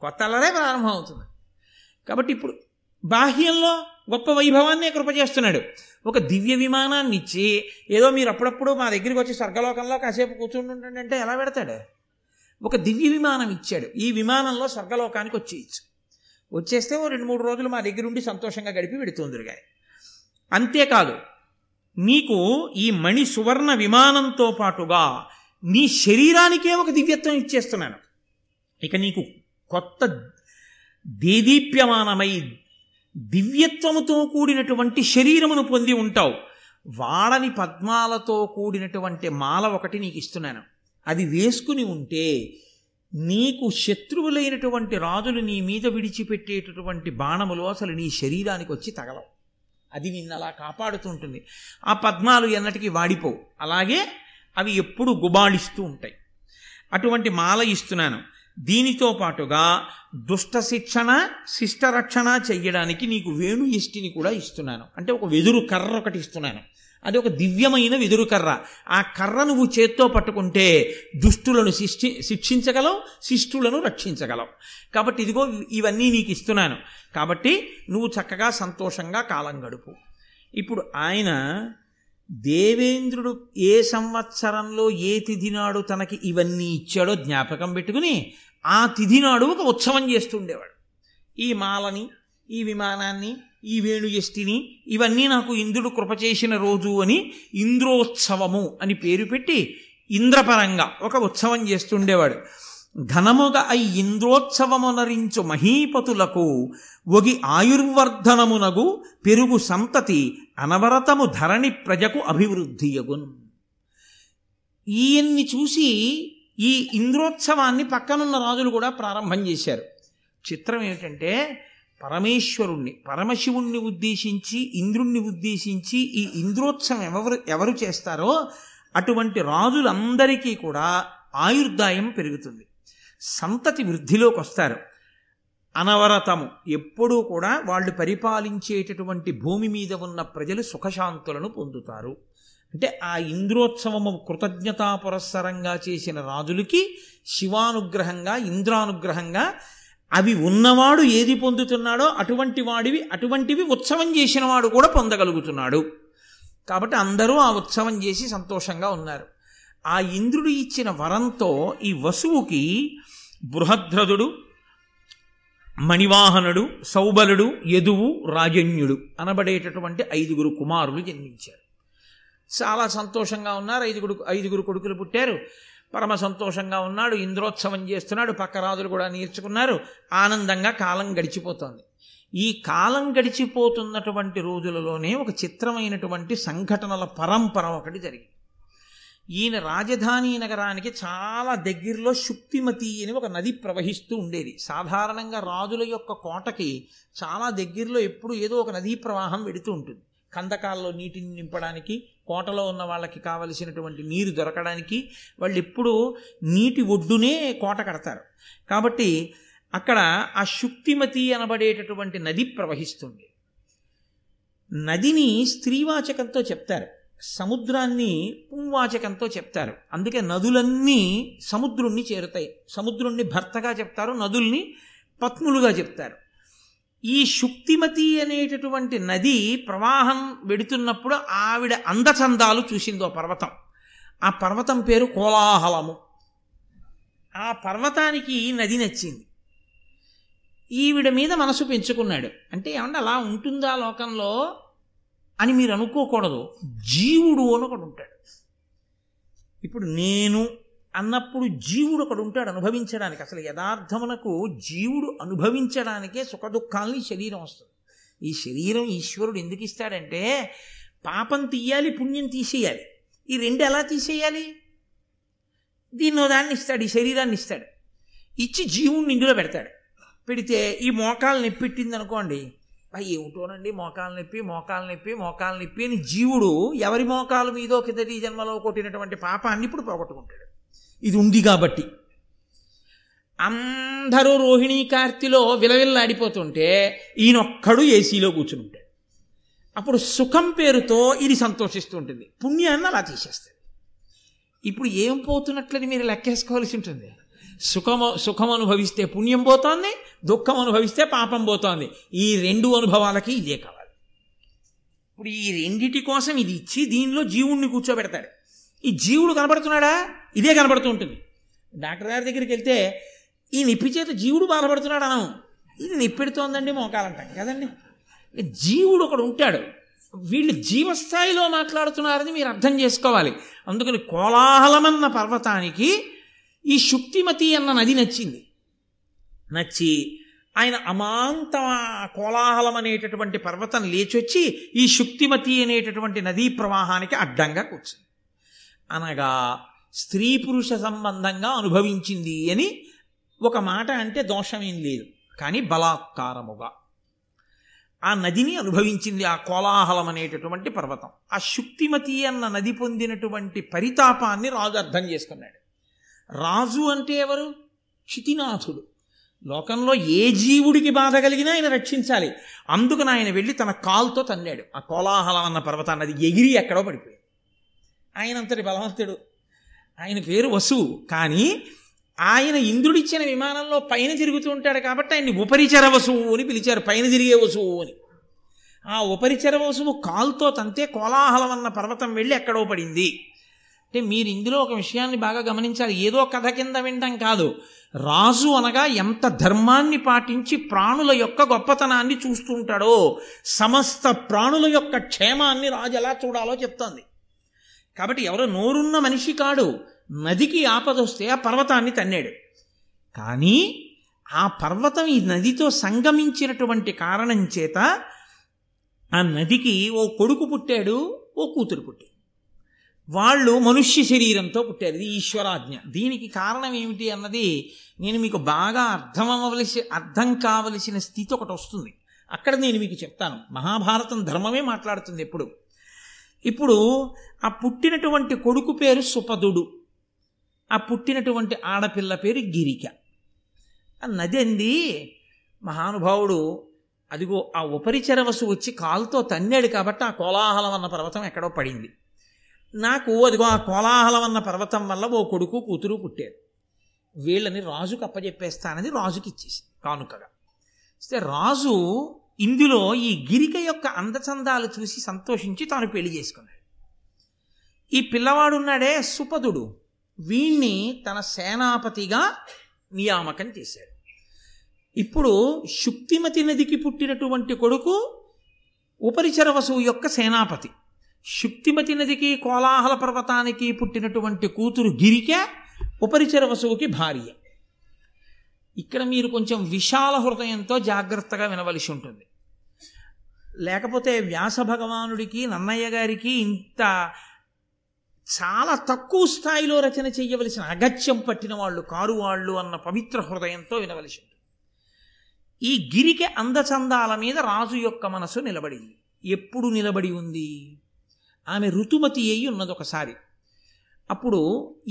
S1: కొత్త అల్లరే ప్రారంభమవుతుంది కాబట్టి ఇప్పుడు బాహ్యంలో గొప్ప వైభవాన్ని కృప చేస్తున్నాడు ఒక దివ్య విమానాన్ని ఇచ్చి ఏదో మీరు అప్పుడప్పుడు మా దగ్గరికి వచ్చి స్వర్గలోకంలో కాసేపు కూర్చుని ఉండండి అంటే ఎలా పెడతాడు ఒక దివ్య విమానం ఇచ్చాడు ఈ విమానంలో స్వర్గలోకానికి వచ్చేయచ్చు వచ్చేస్తే ఓ రెండు మూడు రోజులు మా దగ్గర ఉండి సంతోషంగా గడిపి పెడుతుంది కానీ అంతేకాదు నీకు ఈ మణి సువర్ణ విమానంతో పాటుగా నీ శరీరానికే ఒక దివ్యత్వం ఇచ్చేస్తున్నాను ఇక నీకు కొత్త దేదీప్యమానమై దివ్యత్వముతో కూడినటువంటి శరీరమును పొంది ఉంటావు వాడని పద్మాలతో కూడినటువంటి మాల ఒకటి నీకు ఇస్తున్నాను అది వేసుకుని ఉంటే నీకు శత్రువులైనటువంటి రాజులు నీ మీద విడిచిపెట్టేటటువంటి బాణములు అసలు నీ శరీరానికి వచ్చి తగలవు అది నిన్ను అలా కాపాడుతుంటుంది ఆ పద్మాలు ఎన్నటికీ వాడిపోవు అలాగే అవి ఎప్పుడు గుబాళిస్తూ ఉంటాయి అటువంటి మాల ఇస్తున్నాను దీనితో పాటుగా దుష్ట శిక్షణ శిష్టరక్షణ చెయ్యడానికి నీకు వేణు ఇష్టిని కూడా ఇస్తున్నాను అంటే ఒక వెదురు కర్ర ఒకటి ఇస్తున్నాను అది ఒక దివ్యమైన వెదురు కర్ర ఆ కర్ర నువ్వు చేత్తో పట్టుకుంటే దుష్టులను శిష్టి శిక్షించగలవు శిష్టులను రక్షించగలవు కాబట్టి ఇదిగో ఇవన్నీ నీకు ఇస్తున్నాను కాబట్టి నువ్వు చక్కగా సంతోషంగా కాలం గడుపు ఇప్పుడు ఆయన దేవేంద్రుడు ఏ సంవత్సరంలో ఏ తిథి నాడు తనకి ఇవన్నీ ఇచ్చాడో జ్ఞాపకం పెట్టుకుని ఆ తిథి నాడు ఒక ఉత్సవం చేస్తుండేవాడు ఈ మాలని ఈ విమానాన్ని ఈ వేణుయష్టిని ఇవన్నీ నాకు ఇంద్రుడు కృప చేసిన రోజు అని ఇంద్రోత్సవము అని పేరు పెట్టి ఇంద్రపరంగా ఒక ఉత్సవం చేస్తుండేవాడు ఘనముగ అయి ఇంద్రోత్సవమునరించు మహీపతులకు ఒగి ఆయుర్వర్ధనమునగు పెరుగు సంతతి అనవరతము ధరణి ప్రజకు అభివృద్ధియగున్ ఈయన్ని చూసి ఈ ఇంద్రోత్సవాన్ని పక్కనున్న రాజులు కూడా ప్రారంభం చేశారు చిత్రం ఏమిటంటే పరమేశ్వరుణ్ణి పరమశివుణ్ణి ఉద్దేశించి ఇంద్రుణ్ణి ఉద్దేశించి ఈ ఇంద్రోత్సవం ఎవరు ఎవరు చేస్తారో అటువంటి రాజులందరికీ కూడా ఆయుర్దాయం పెరుగుతుంది సంతతి వృద్ధిలోకి వస్తారు అనవరతము ఎప్పుడూ కూడా వాళ్ళు పరిపాలించేటటువంటి భూమి మీద ఉన్న ప్రజలు సుఖశాంతులను పొందుతారు అంటే ఆ ఇంద్రోత్సవము కృతజ్ఞతా పురస్సరంగా చేసిన రాజులకి శివానుగ్రహంగా ఇంద్రానుగ్రహంగా అవి ఉన్నవాడు ఏది పొందుతున్నాడో అటువంటి వాడివి అటువంటివి ఉత్సవం చేసిన వాడు కూడా పొందగలుగుతున్నాడు కాబట్టి అందరూ ఆ ఉత్సవం చేసి సంతోషంగా ఉన్నారు ఆ ఇంద్రుడు ఇచ్చిన వరంతో ఈ వసువుకి బృహద్రథుడు మణివాహనుడు సౌబలుడు యదువు రాజన్యుడు అనబడేటటువంటి ఐదుగురు కుమారులు జన్మించారు చాలా సంతోషంగా ఉన్నారు ఐదుగురు ఐదుగురు కొడుకులు పుట్టారు పరమ సంతోషంగా ఉన్నాడు ఇంద్రోత్సవం చేస్తున్నాడు పక్కరాజులు కూడా నేర్చుకున్నారు ఆనందంగా కాలం గడిచిపోతోంది ఈ కాలం గడిచిపోతున్నటువంటి రోజులలోనే ఒక చిత్రమైనటువంటి సంఘటనల పరంపర ఒకటి జరిగింది ఈయన రాజధాని నగరానికి చాలా దగ్గరలో శుక్తిమతి అని ఒక నది ప్రవహిస్తూ ఉండేది సాధారణంగా రాజుల యొక్క కోటకి చాలా దగ్గరలో ఎప్పుడు ఏదో ఒక నదీ ప్రవాహం వెడుతూ ఉంటుంది కందకాల్లో నీటిని నింపడానికి కోటలో ఉన్న వాళ్ళకి కావలసినటువంటి నీరు దొరకడానికి వాళ్ళు ఎప్పుడూ నీటి ఒడ్డునే కోట కడతారు కాబట్టి అక్కడ ఆ శుక్తిమతి అనబడేటటువంటి నది ప్రవహిస్తుంది నదిని స్త్రీవాచకంతో చెప్తారు సముద్రాన్ని పుంవాచకంతో చెప్తారు అందుకే నదులన్నీ సముద్రుణ్ణి చేరుతాయి సముద్రుణ్ణి భర్తగా చెప్తారు నదుల్ని పత్ములుగా చెప్తారు ఈ శుక్తిమతి అనేటటువంటి నది ప్రవాహం వెడుతున్నప్పుడు ఆవిడ అందచందాలు చూసిందో పర్వతం ఆ పర్వతం పేరు కోలాహలము ఆ పర్వతానికి నది నచ్చింది ఈవిడ మీద మనసు పెంచుకున్నాడు అంటే ఏమంటే అలా ఉంటుందా లోకంలో అని మీరు అనుకోకూడదు జీవుడు అని ఒకడు ఉంటాడు ఇప్పుడు నేను అన్నప్పుడు జీవుడు ఒకడు ఉంటాడు అనుభవించడానికి అసలు యథార్థమునకు జీవుడు అనుభవించడానికే సుఖదుఖాల్ని శరీరం వస్తుంది ఈ శరీరం ఈశ్వరుడు ఎందుకు ఇస్తాడంటే పాపం తీయాలి పుణ్యం తీసేయాలి ఈ రెండు ఎలా తీసేయాలి దీన్నో దాన్ని ఇస్తాడు ఈ శరీరాన్ని ఇస్తాడు ఇచ్చి జీవుణ్ణి ఇందులో పెడతాడు పెడితే ఈ మోకాలు నొప్పిట్టింది అనుకోండి అనుకోండి ఏమిటోనండి మోకాలు నొప్పి మోకాలు నొప్పి మోకాలు నొప్పి అని జీవుడు ఎవరి మోకాలు మీదో కిందటి జన్మలో కొట్టినటువంటి పాపాన్ని ఇప్పుడు పోగొట్టుకుంటాడు ఇది ఉంది కాబట్టి అందరూ రోహిణీ కార్తిలో విలవిల్లాడిపోతుంటే ఈయనొక్కడు ఏసీలో కూర్చుని ఉంటాడు అప్పుడు సుఖం పేరుతో ఇది సంతోషిస్తుంటుంది పుణ్యాన్ని అలా తీసేస్తుంది ఇప్పుడు ఏం పోతున్నట్లని మీరు లెక్కేసుకోవాల్సి ఉంటుంది సుఖము సుఖం అనుభవిస్తే పుణ్యం పోతోంది దుఃఖం అనుభవిస్తే పాపం పోతోంది ఈ రెండు అనుభవాలకి ఇదే కావాలి ఇప్పుడు ఈ రెండిటి కోసం ఇది ఇచ్చి దీనిలో జీవుణ్ణి కూర్చోబెడతాడు ఈ జీవుడు కనబడుతున్నాడా ఇదే కనబడుతూ ఉంటుంది డాక్టర్ గారి దగ్గరికి వెళ్తే ఈ నిప్పి చేత జీవుడు బాధపడుతున్నాడు అనం ఇది నిప్పెడుతోందండి మోకాలంటాం కదండి జీవుడు ఒకడు ఉంటాడు వీళ్ళు జీవస్థాయిలో మాట్లాడుతున్నారని మీరు అర్థం చేసుకోవాలి అందుకని కోలాహలమన్న పర్వతానికి ఈ శుక్తిమతి అన్న నది నచ్చింది నచ్చి ఆయన అమాంత కోలాహలం అనేటటువంటి పర్వతం లేచొచ్చి ఈ శుక్తిమతి అనేటటువంటి నదీ ప్రవాహానికి అడ్డంగా కూర్చుంది అనగా స్త్రీ పురుష సంబంధంగా అనుభవించింది అని ఒక మాట అంటే దోషమేం లేదు కానీ బలాత్కారముగా ఆ నదిని అనుభవించింది ఆ కోలాహలం అనేటటువంటి పర్వతం ఆ శుక్తిమతి అన్న నది పొందినటువంటి పరితాపాన్ని రాజు అర్థం చేసుకున్నాడు రాజు అంటే ఎవరు క్షితినాథుడు లోకంలో ఏ జీవుడికి బాధ కలిగినా ఆయన రక్షించాలి అందుకని ఆయన వెళ్ళి తన కాల్తో తన్నాడు ఆ కోలాహలం అన్న పర్వతాన్ని ఎగిరి ఎక్కడో పడిపోయింది ఆయనంతటి బలవంతుడు ఆయన పేరు వసు కానీ ఆయన ఇంద్రుడిచ్చిన విమానంలో పైన తిరుగుతూ ఉంటాడు కాబట్టి ఆయన్ని ఉపరిచర వసువు అని పిలిచారు పైన తిరిగే వసువు అని ఆ ఉపరిచర వసువు కాల్తో తంతే కోలాహలం అన్న పర్వతం వెళ్ళి ఎక్కడో పడింది అంటే మీరు ఇందులో ఒక విషయాన్ని బాగా గమనించాలి ఏదో కథ కింద వినడం కాదు రాజు అనగా ఎంత ధర్మాన్ని పాటించి ప్రాణుల యొక్క గొప్పతనాన్ని చూస్తుంటాడో సమస్త ప్రాణుల యొక్క క్షేమాన్ని రాజు ఎలా చూడాలో చెప్తోంది కాబట్టి ఎవరో నోరున్న మనిషి కాడు నదికి ఆపదొస్తే ఆ పర్వతాన్ని తన్నాడు కానీ ఆ పర్వతం ఈ నదితో సంగమించినటువంటి కారణం చేత ఆ నదికి ఓ కొడుకు పుట్టాడు ఓ కూతురు పుట్టాడు వాళ్ళు మనుష్య శరీరంతో పుట్టారు ఇది ఈశ్వరాజ్ఞ దీనికి కారణం ఏమిటి అన్నది నేను మీకు బాగా అర్థం అవ్వవలసి అర్థం కావలసిన స్థితి ఒకటి వస్తుంది అక్కడ నేను మీకు చెప్తాను మహాభారతం ధర్మమే మాట్లాడుతుంది ఎప్పుడు ఇప్పుడు ఆ పుట్టినటువంటి కొడుకు పేరు సుపదుడు ఆ పుట్టినటువంటి ఆడపిల్ల పేరు గిరిక నది అంది మహానుభావుడు అదిగో ఆ వసు వచ్చి కాలుతో తన్నాడు కాబట్టి ఆ కోలాహలం అన్న పర్వతం ఎక్కడో పడింది నాకు అదిగో ఆ కోలాహలం అన్న పర్వతం వల్ల ఓ కొడుకు కూతురు పుట్టారు వీళ్ళని రాజుకు అప్పజెప్పేస్తానని రాజుకి ఇచ్చేసి కానుకగా సరే రాజు ఇందులో ఈ గిరిక యొక్క అందచందాలు చూసి సంతోషించి తాను పెళ్లి చేసుకున్నాడు ఈ పిల్లవాడున్నాడే సుపదుడు వీణ్ణి తన సేనాపతిగా నియామకం చేశాడు ఇప్పుడు శుక్తిమతి నదికి పుట్టినటువంటి కొడుకు వసువు యొక్క సేనాపతి శుక్తిమతి నదికి కోలాహల పర్వతానికి పుట్టినటువంటి కూతురు గిరిక ఉపరిచర వసువుకి భార్య ఇక్కడ మీరు కొంచెం విశాల హృదయంతో జాగ్రత్తగా వినవలసి ఉంటుంది లేకపోతే వ్యాస భగవానుడికి నన్నయ్య గారికి ఇంత చాలా తక్కువ స్థాయిలో రచన చేయవలసిన అగత్యం పట్టిన వాళ్ళు కారు వాళ్ళు అన్న పవిత్ర హృదయంతో వినవలసి ఈ గిరిక అందచందాల మీద రాజు యొక్క మనసు నిలబడింది ఎప్పుడు నిలబడి ఉంది ఆమె ఋతుమతి అయి ఉన్నది ఒకసారి అప్పుడు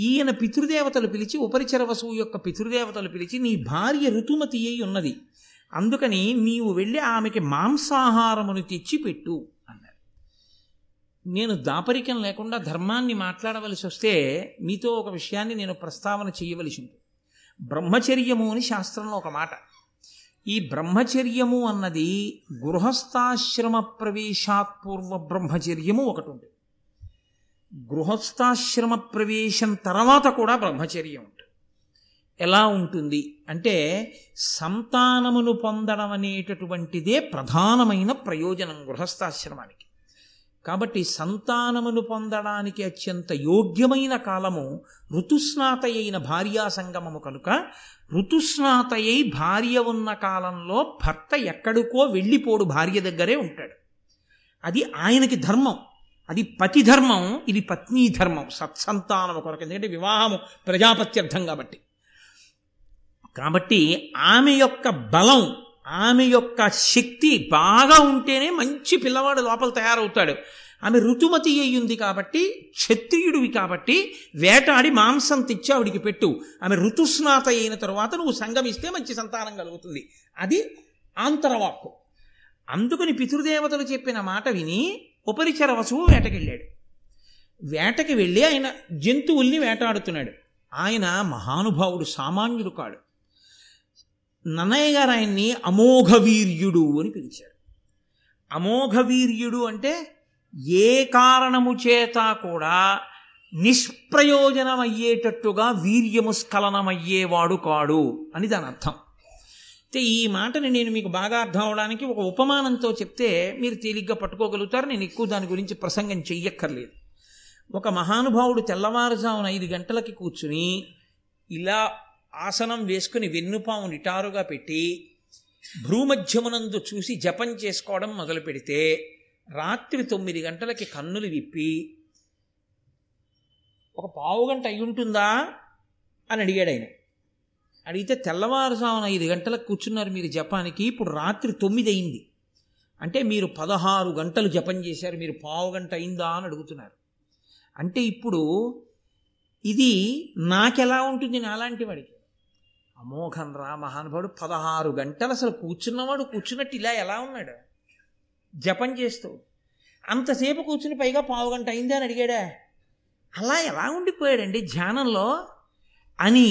S1: ఈయన పితృదేవతలు పిలిచి ఉపరిచర వసువు యొక్క పితృదేవతలు పిలిచి నీ భార్య ఋతుమతి అయి ఉన్నది అందుకని నీవు వెళ్ళి ఆమెకి మాంసాహారమును తెచ్చిపెట్టు అన్నారు నేను దాపరికం లేకుండా ధర్మాన్ని మాట్లాడవలసి వస్తే మీతో ఒక విషయాన్ని నేను ప్రస్తావన చేయవలసి ఉంది బ్రహ్మచర్యము అని శాస్త్రంలో ఒక మాట ఈ బ్రహ్మచర్యము అన్నది గృహస్థాశ్రమ ప్రవేశాత్పూర్వ బ్రహ్మచర్యము ఒకటి ఉంది గృహస్థాశ్రమ ప్రవేశం తర్వాత కూడా బ్రహ్మచర్యం ఉంటుంది ఎలా ఉంటుంది అంటే సంతానమును పొందడం అనేటటువంటిదే ప్రధానమైన ప్రయోజనం గృహస్థాశ్రమానికి కాబట్టి సంతానమును పొందడానికి అత్యంత యోగ్యమైన కాలము ఋతుస్నాతయైన భార్యా సంగమము కనుక ఋతుస్నాతయై భార్య ఉన్న కాలంలో భర్త ఎక్కడికో వెళ్ళిపోడు భార్య దగ్గరే ఉంటాడు అది ఆయనకి ధర్మం అది పతి ధర్మం ఇది పత్నీ ధర్మం సత్సంతానము కొరకు ఎందుకంటే వివాహము ప్రజాపత్యర్థం కాబట్టి కాబట్టి ఆమె యొక్క బలం ఆమె యొక్క శక్తి బాగా ఉంటేనే మంచి పిల్లవాడు లోపల తయారవుతాడు ఆమె ఋతుమతి అయ్యింది కాబట్టి క్షత్రియుడివి కాబట్టి వేటాడి మాంసం తెచ్చి ఆవిడికి పెట్టు ఆమె ఋతుస్నాత అయిన తర్వాత నువ్వు సంగమిస్తే మంచి సంతానం కలుగుతుంది అది ఆంతరవాక్కు అందుకని పితృదేవతలు చెప్పిన మాట విని ఉపరిచర వసువు వేటకెళ్ళాడు వేటకి వెళ్ళి ఆయన జంతువుల్ని వేటాడుతున్నాడు ఆయన మహానుభావుడు సామాన్యుడు కాడు నన్నయ్య గారు ఆయన్ని అమోఘవీర్యుడు అని పిలిచారు అమోఘవీర్యుడు అంటే ఏ కారణము చేత కూడా నిష్ప్రయోజనమయ్యేటట్టుగా వీర్యము స్ఖలనమయ్యేవాడు కాడు అని దాని అర్థం అయితే ఈ మాటని నేను మీకు బాగా అర్థం అవడానికి ఒక ఉపమానంతో చెప్తే మీరు తేలిగ్గా పట్టుకోగలుగుతారు నేను ఎక్కువ దాని గురించి ప్రసంగం చెయ్యక్కర్లేదు ఒక మహానుభావుడు తెల్లవారుజామున ఐదు గంటలకి కూర్చుని ఇలా ఆసనం వేసుకుని వెన్నుపాము నిటారుగా పెట్టి భ్రూమధ్యమునందు చూసి జపం చేసుకోవడం మొదలు పెడితే రాత్రి తొమ్మిది గంటలకి కన్నులు విప్పి ఒక పావు గంట అయి ఉంటుందా అని అడిగాడు ఆయన అడిగితే తెల్లవారుజామున ఐదు గంటలకు కూర్చున్నారు మీరు జపానికి ఇప్పుడు రాత్రి తొమ్మిది అయింది అంటే మీరు పదహారు గంటలు జపం చేశారు మీరు పావు గంట అయిందా అని అడుగుతున్నారు అంటే ఇప్పుడు ఇది నాకెలా ఉంటుంది నాలాంటి వాడికి అమోఘం రా మహానుభావుడు పదహారు గంటలు అసలు కూర్చున్నవాడు కూర్చున్నట్టు ఇలా ఎలా ఉన్నాడు జపం చేస్తూ అంతసేపు కూర్చుని పైగా పావు గంట అయింది అని అడిగాడా అలా ఎలా ఉండిపోయాడండి ధ్యానంలో అని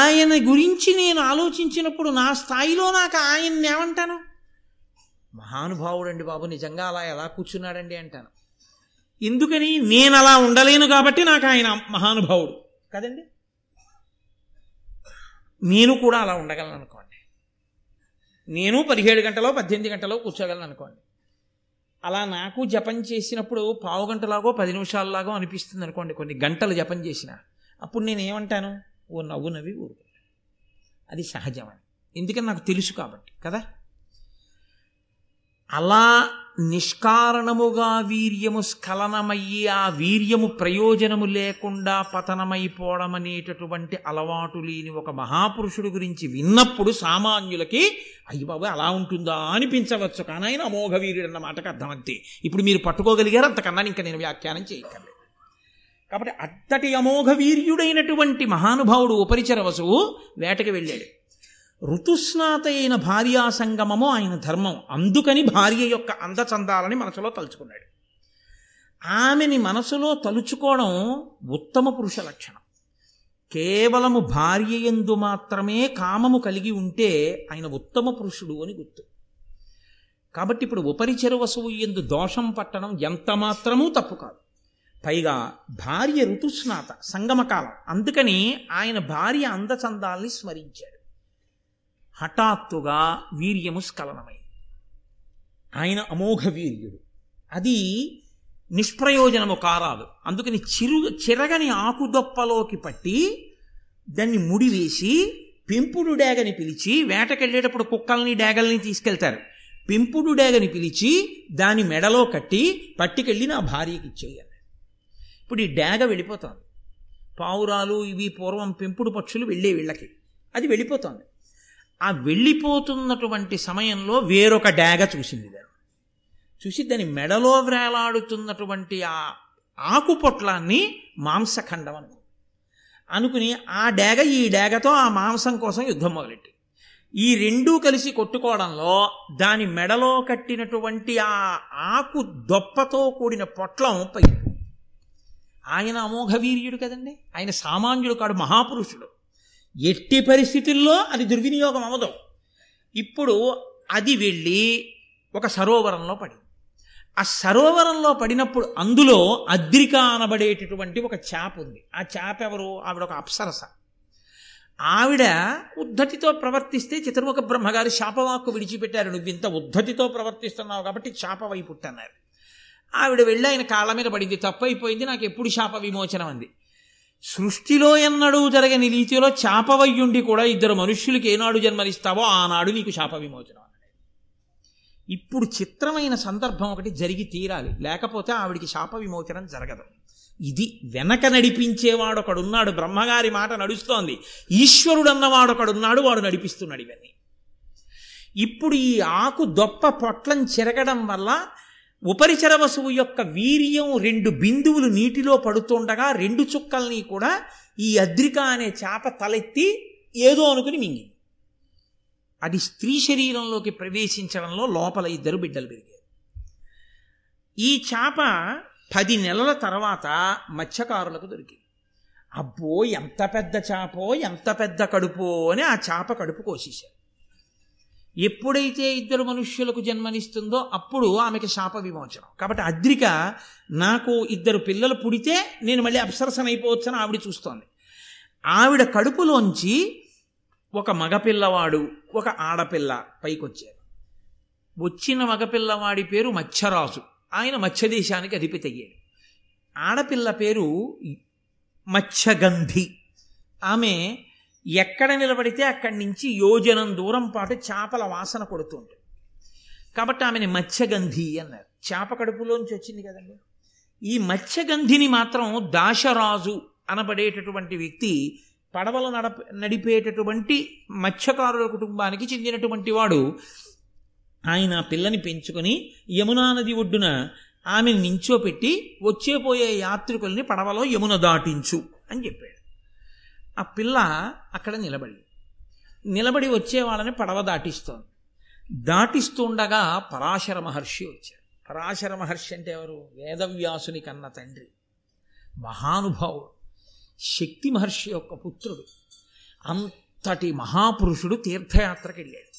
S1: ఆయన గురించి నేను ఆలోచించినప్పుడు నా స్థాయిలో నాకు ఆయన్ని ఏమంటాను మహానుభావుడండి బాబు నిజంగా అలా ఎలా కూర్చున్నాడండి అంటాను ఎందుకని నేను అలా ఉండలేను కాబట్టి నాకు ఆయన మహానుభావుడు కదండి నేను కూడా అలా ఉండగలను అనుకోండి నేను పదిహేడు గంటలో పద్దెనిమిది గంటలో కూర్చోగలను అనుకోండి అలా నాకు జపం చేసినప్పుడు పావు గంటలాగో పది నిమిషాలలాగో అనిపిస్తుంది అనుకోండి కొన్ని గంటలు జపం చేసిన అప్పుడు నేను ఏమంటాను ఓ నవ్వు నవ్వి ఊరుకుంటాను అది సహజమని ఎందుకని నాకు తెలుసు కాబట్టి కదా అలా నిష్కారణముగా వీర్యము స్ఖలనమయ్యి ఆ వీర్యము ప్రయోజనము లేకుండా పతనమైపోవడం అనేటటువంటి అలవాటు లేని ఒక మహాపురుషుడు గురించి విన్నప్పుడు సామాన్యులకి అయ్యి బాబు అలా ఉంటుందా అనిపించవచ్చు కానీ ఆయన అమోఘ వీర్యుడు అన్న మాటకు అర్థమంతే ఇప్పుడు మీరు పట్టుకోగలిగారు అంతకన్నా ఇంకా నేను వ్యాఖ్యానం చేయక్కర్లేదు కాబట్టి అత్తటి అమోఘ వీర్యుడైనటువంటి మహానుభావుడు ఉపరిచర వసువు వేటకి వెళ్ళాడు ఋతుస్నాత అయిన భార్యా సంగమము ఆయన ధర్మం అందుకని భార్య యొక్క అందచందాలని మనసులో తలుచుకున్నాడు ఆమెని మనసులో తలుచుకోవడం ఉత్తమ పురుష లక్షణం కేవలము భార్య ఎందు మాత్రమే కామము కలిగి ఉంటే ఆయన ఉత్తమ పురుషుడు అని గుర్తు కాబట్టి ఇప్పుడు ఉపరిచర వసువు ఎందు దోషం పట్టడం ఎంత మాత్రమూ తప్పు కాదు పైగా భార్య ఋతుస్నాత సంగమకాలం అందుకని ఆయన భార్య అందచందాల్ని స్మరించాడు హఠాత్తుగా వీర్యము స్ఖలనమైంది ఆయన అమోఘ వీర్యుడు అది నిష్ప్రయోజనము కారాదు అందుకని చిరు చిరగని ఆకుదొప్పలోకి పట్టి దాన్ని ముడివేసి పెంపుడు డేగని పిలిచి వేటకెళ్ళేటప్పుడు కుక్కల్ని డేగల్ని తీసుకెళ్తారు పెంపుడు డేగని పిలిచి దాని మెడలో కట్టి పట్టుకెళ్ళి నా భార్యకి ఇచ్చేయాలి ఇప్పుడు ఈ డేగ వెళ్ళిపోతుంది పావురాలు ఇవి పూర్వం పెంపుడు పక్షులు వెళ్ళే వీళ్ళకి అది వెళ్ళిపోతుంది ఆ వెళ్ళిపోతున్నటువంటి సమయంలో వేరొక డాగ చూసింది దాన్ని చూసి దాని మెడలో వ్రేలాడుతున్నటువంటి ఆ పొట్లాన్ని మాంసఖండం అనుకుంది అనుకుని ఆ డేగ ఈ డేగతో ఆ మాంసం కోసం యుద్ధం మొదలెట్టి ఈ రెండూ కలిసి కొట్టుకోవడంలో దాని మెడలో కట్టినటువంటి ఆ ఆకు దొప్పతో కూడిన పొట్లం పై ఆయన అమోఘవీర్యుడు కదండి ఆయన సామాన్యుడు కాడు మహాపురుషుడు ఎట్టి పరిస్థితుల్లో అది దుర్వినియోగం అవ్వదు ఇప్పుడు అది వెళ్ళి ఒక సరోవరంలో పడింది ఆ సరోవరంలో పడినప్పుడు అందులో అద్రిక అనబడేటటువంటి ఒక చేప ఉంది ఆ చేప ఎవరు ఆవిడ ఒక అప్సరస ఆవిడ ఉద్ధతితో ప్రవర్తిస్తే చతుర్ముఖ బ్రహ్మగారు శాపవాక్కు విడిచిపెట్టారు నువ్వు ఇంత ఉద్ధతితో ప్రవర్తిస్తున్నావు కాబట్టి శాప వైపుట్టన్నారు ఆవిడ వెళ్ళి ఆయన కాళ్ళ మీద పడింది తప్పైపోయింది నాకు ఎప్పుడు శాప విమోచనం అంది సృష్టిలో ఎన్నడూ జరగని రీతిలో చాపవయ్యుండి కూడా ఇద్దరు మనుష్యులకి ఏనాడు జన్మనిస్తావో ఆనాడు నీకు శాప విమోచనం ఇప్పుడు చిత్రమైన సందర్భం ఒకటి జరిగి తీరాలి లేకపోతే ఆవిడికి శాప విమోచనం జరగదు ఇది వెనక నడిపించేవాడు ఒకడున్నాడు బ్రహ్మగారి మాట నడుస్తోంది ఈశ్వరుడు అన్నవాడు ఒకడున్నాడు వాడు నడిపిస్తున్నాడు ఇవన్నీ ఇప్పుడు ఈ ఆకు దొప్ప పొట్లం చెరగడం వల్ల ఉపరిచర వసువు యొక్క వీర్యం రెండు బిందువులు నీటిలో పడుతుండగా రెండు చుక్కల్ని కూడా ఈ అద్రిక అనే చేప తలెత్తి ఏదో అనుకుని మింగింది అది స్త్రీ శరీరంలోకి ప్రవేశించడంలో లోపల ఇద్దరు బిడ్డలు పెరిగారు ఈ చేప పది నెలల తర్వాత మత్స్యకారులకు దొరికింది అబ్బో ఎంత పెద్ద చేపో ఎంత పెద్ద కడుపో అని ఆ చేప కడుపు కోసేశారు ఎప్పుడైతే ఇద్దరు మనుష్యులకు జన్మనిస్తుందో అప్పుడు ఆమెకి శాప విమోచనం కాబట్టి అద్రిక నాకు ఇద్దరు పిల్లలు పుడితే నేను మళ్ళీ అప్సరసన అయిపోవచ్చని ఆవిడ చూస్తోంది ఆవిడ కడుపులోంచి ఒక మగపిల్లవాడు ఒక ఆడపిల్ల పైకొచ్చారు వచ్చిన మగపిల్లవాడి పేరు మత్స్యరాజు ఆయన మత్స్యదేశానికి అధిపతి అయ్యాడు ఆడపిల్ల పేరు మత్స్యగంధి ఆమె ఎక్కడ నిలబడితే అక్కడి నుంచి యోజనం దూరం పాటు చేపల వాసన కొడుతుంది కాబట్టి ఆమెని మత్స్యగంధి అన్నారు చేప కడుపులోంచి వచ్చింది కదండి ఈ మత్స్యగంధిని మాత్రం దాశరాజు అనబడేటటువంటి వ్యక్తి పడవలు నడప నడిపేటటువంటి మత్స్యకారుల కుటుంబానికి చెందినటువంటి వాడు ఆయన పిల్లని పెంచుకొని యమునా నది ఒడ్డున ఆమెను నించోపెట్టి వచ్చేపోయే యాత్రికుల్ని పడవలో యమున దాటించు అని చెప్పాడు ఆ పిల్ల అక్కడ నిలబడి నిలబడి వచ్చే వాళ్ళని పడవ దాటిస్తోంది దాటిస్తుండగా పరాశర మహర్షి వచ్చారు పరాశర మహర్షి అంటే ఎవరు వేదవ్యాసుని కన్న తండ్రి మహానుభావుడు శక్తి మహర్షి యొక్క పుత్రుడు అంతటి మహాపురుషుడు తీర్థయాత్రకి వెళ్ళాడు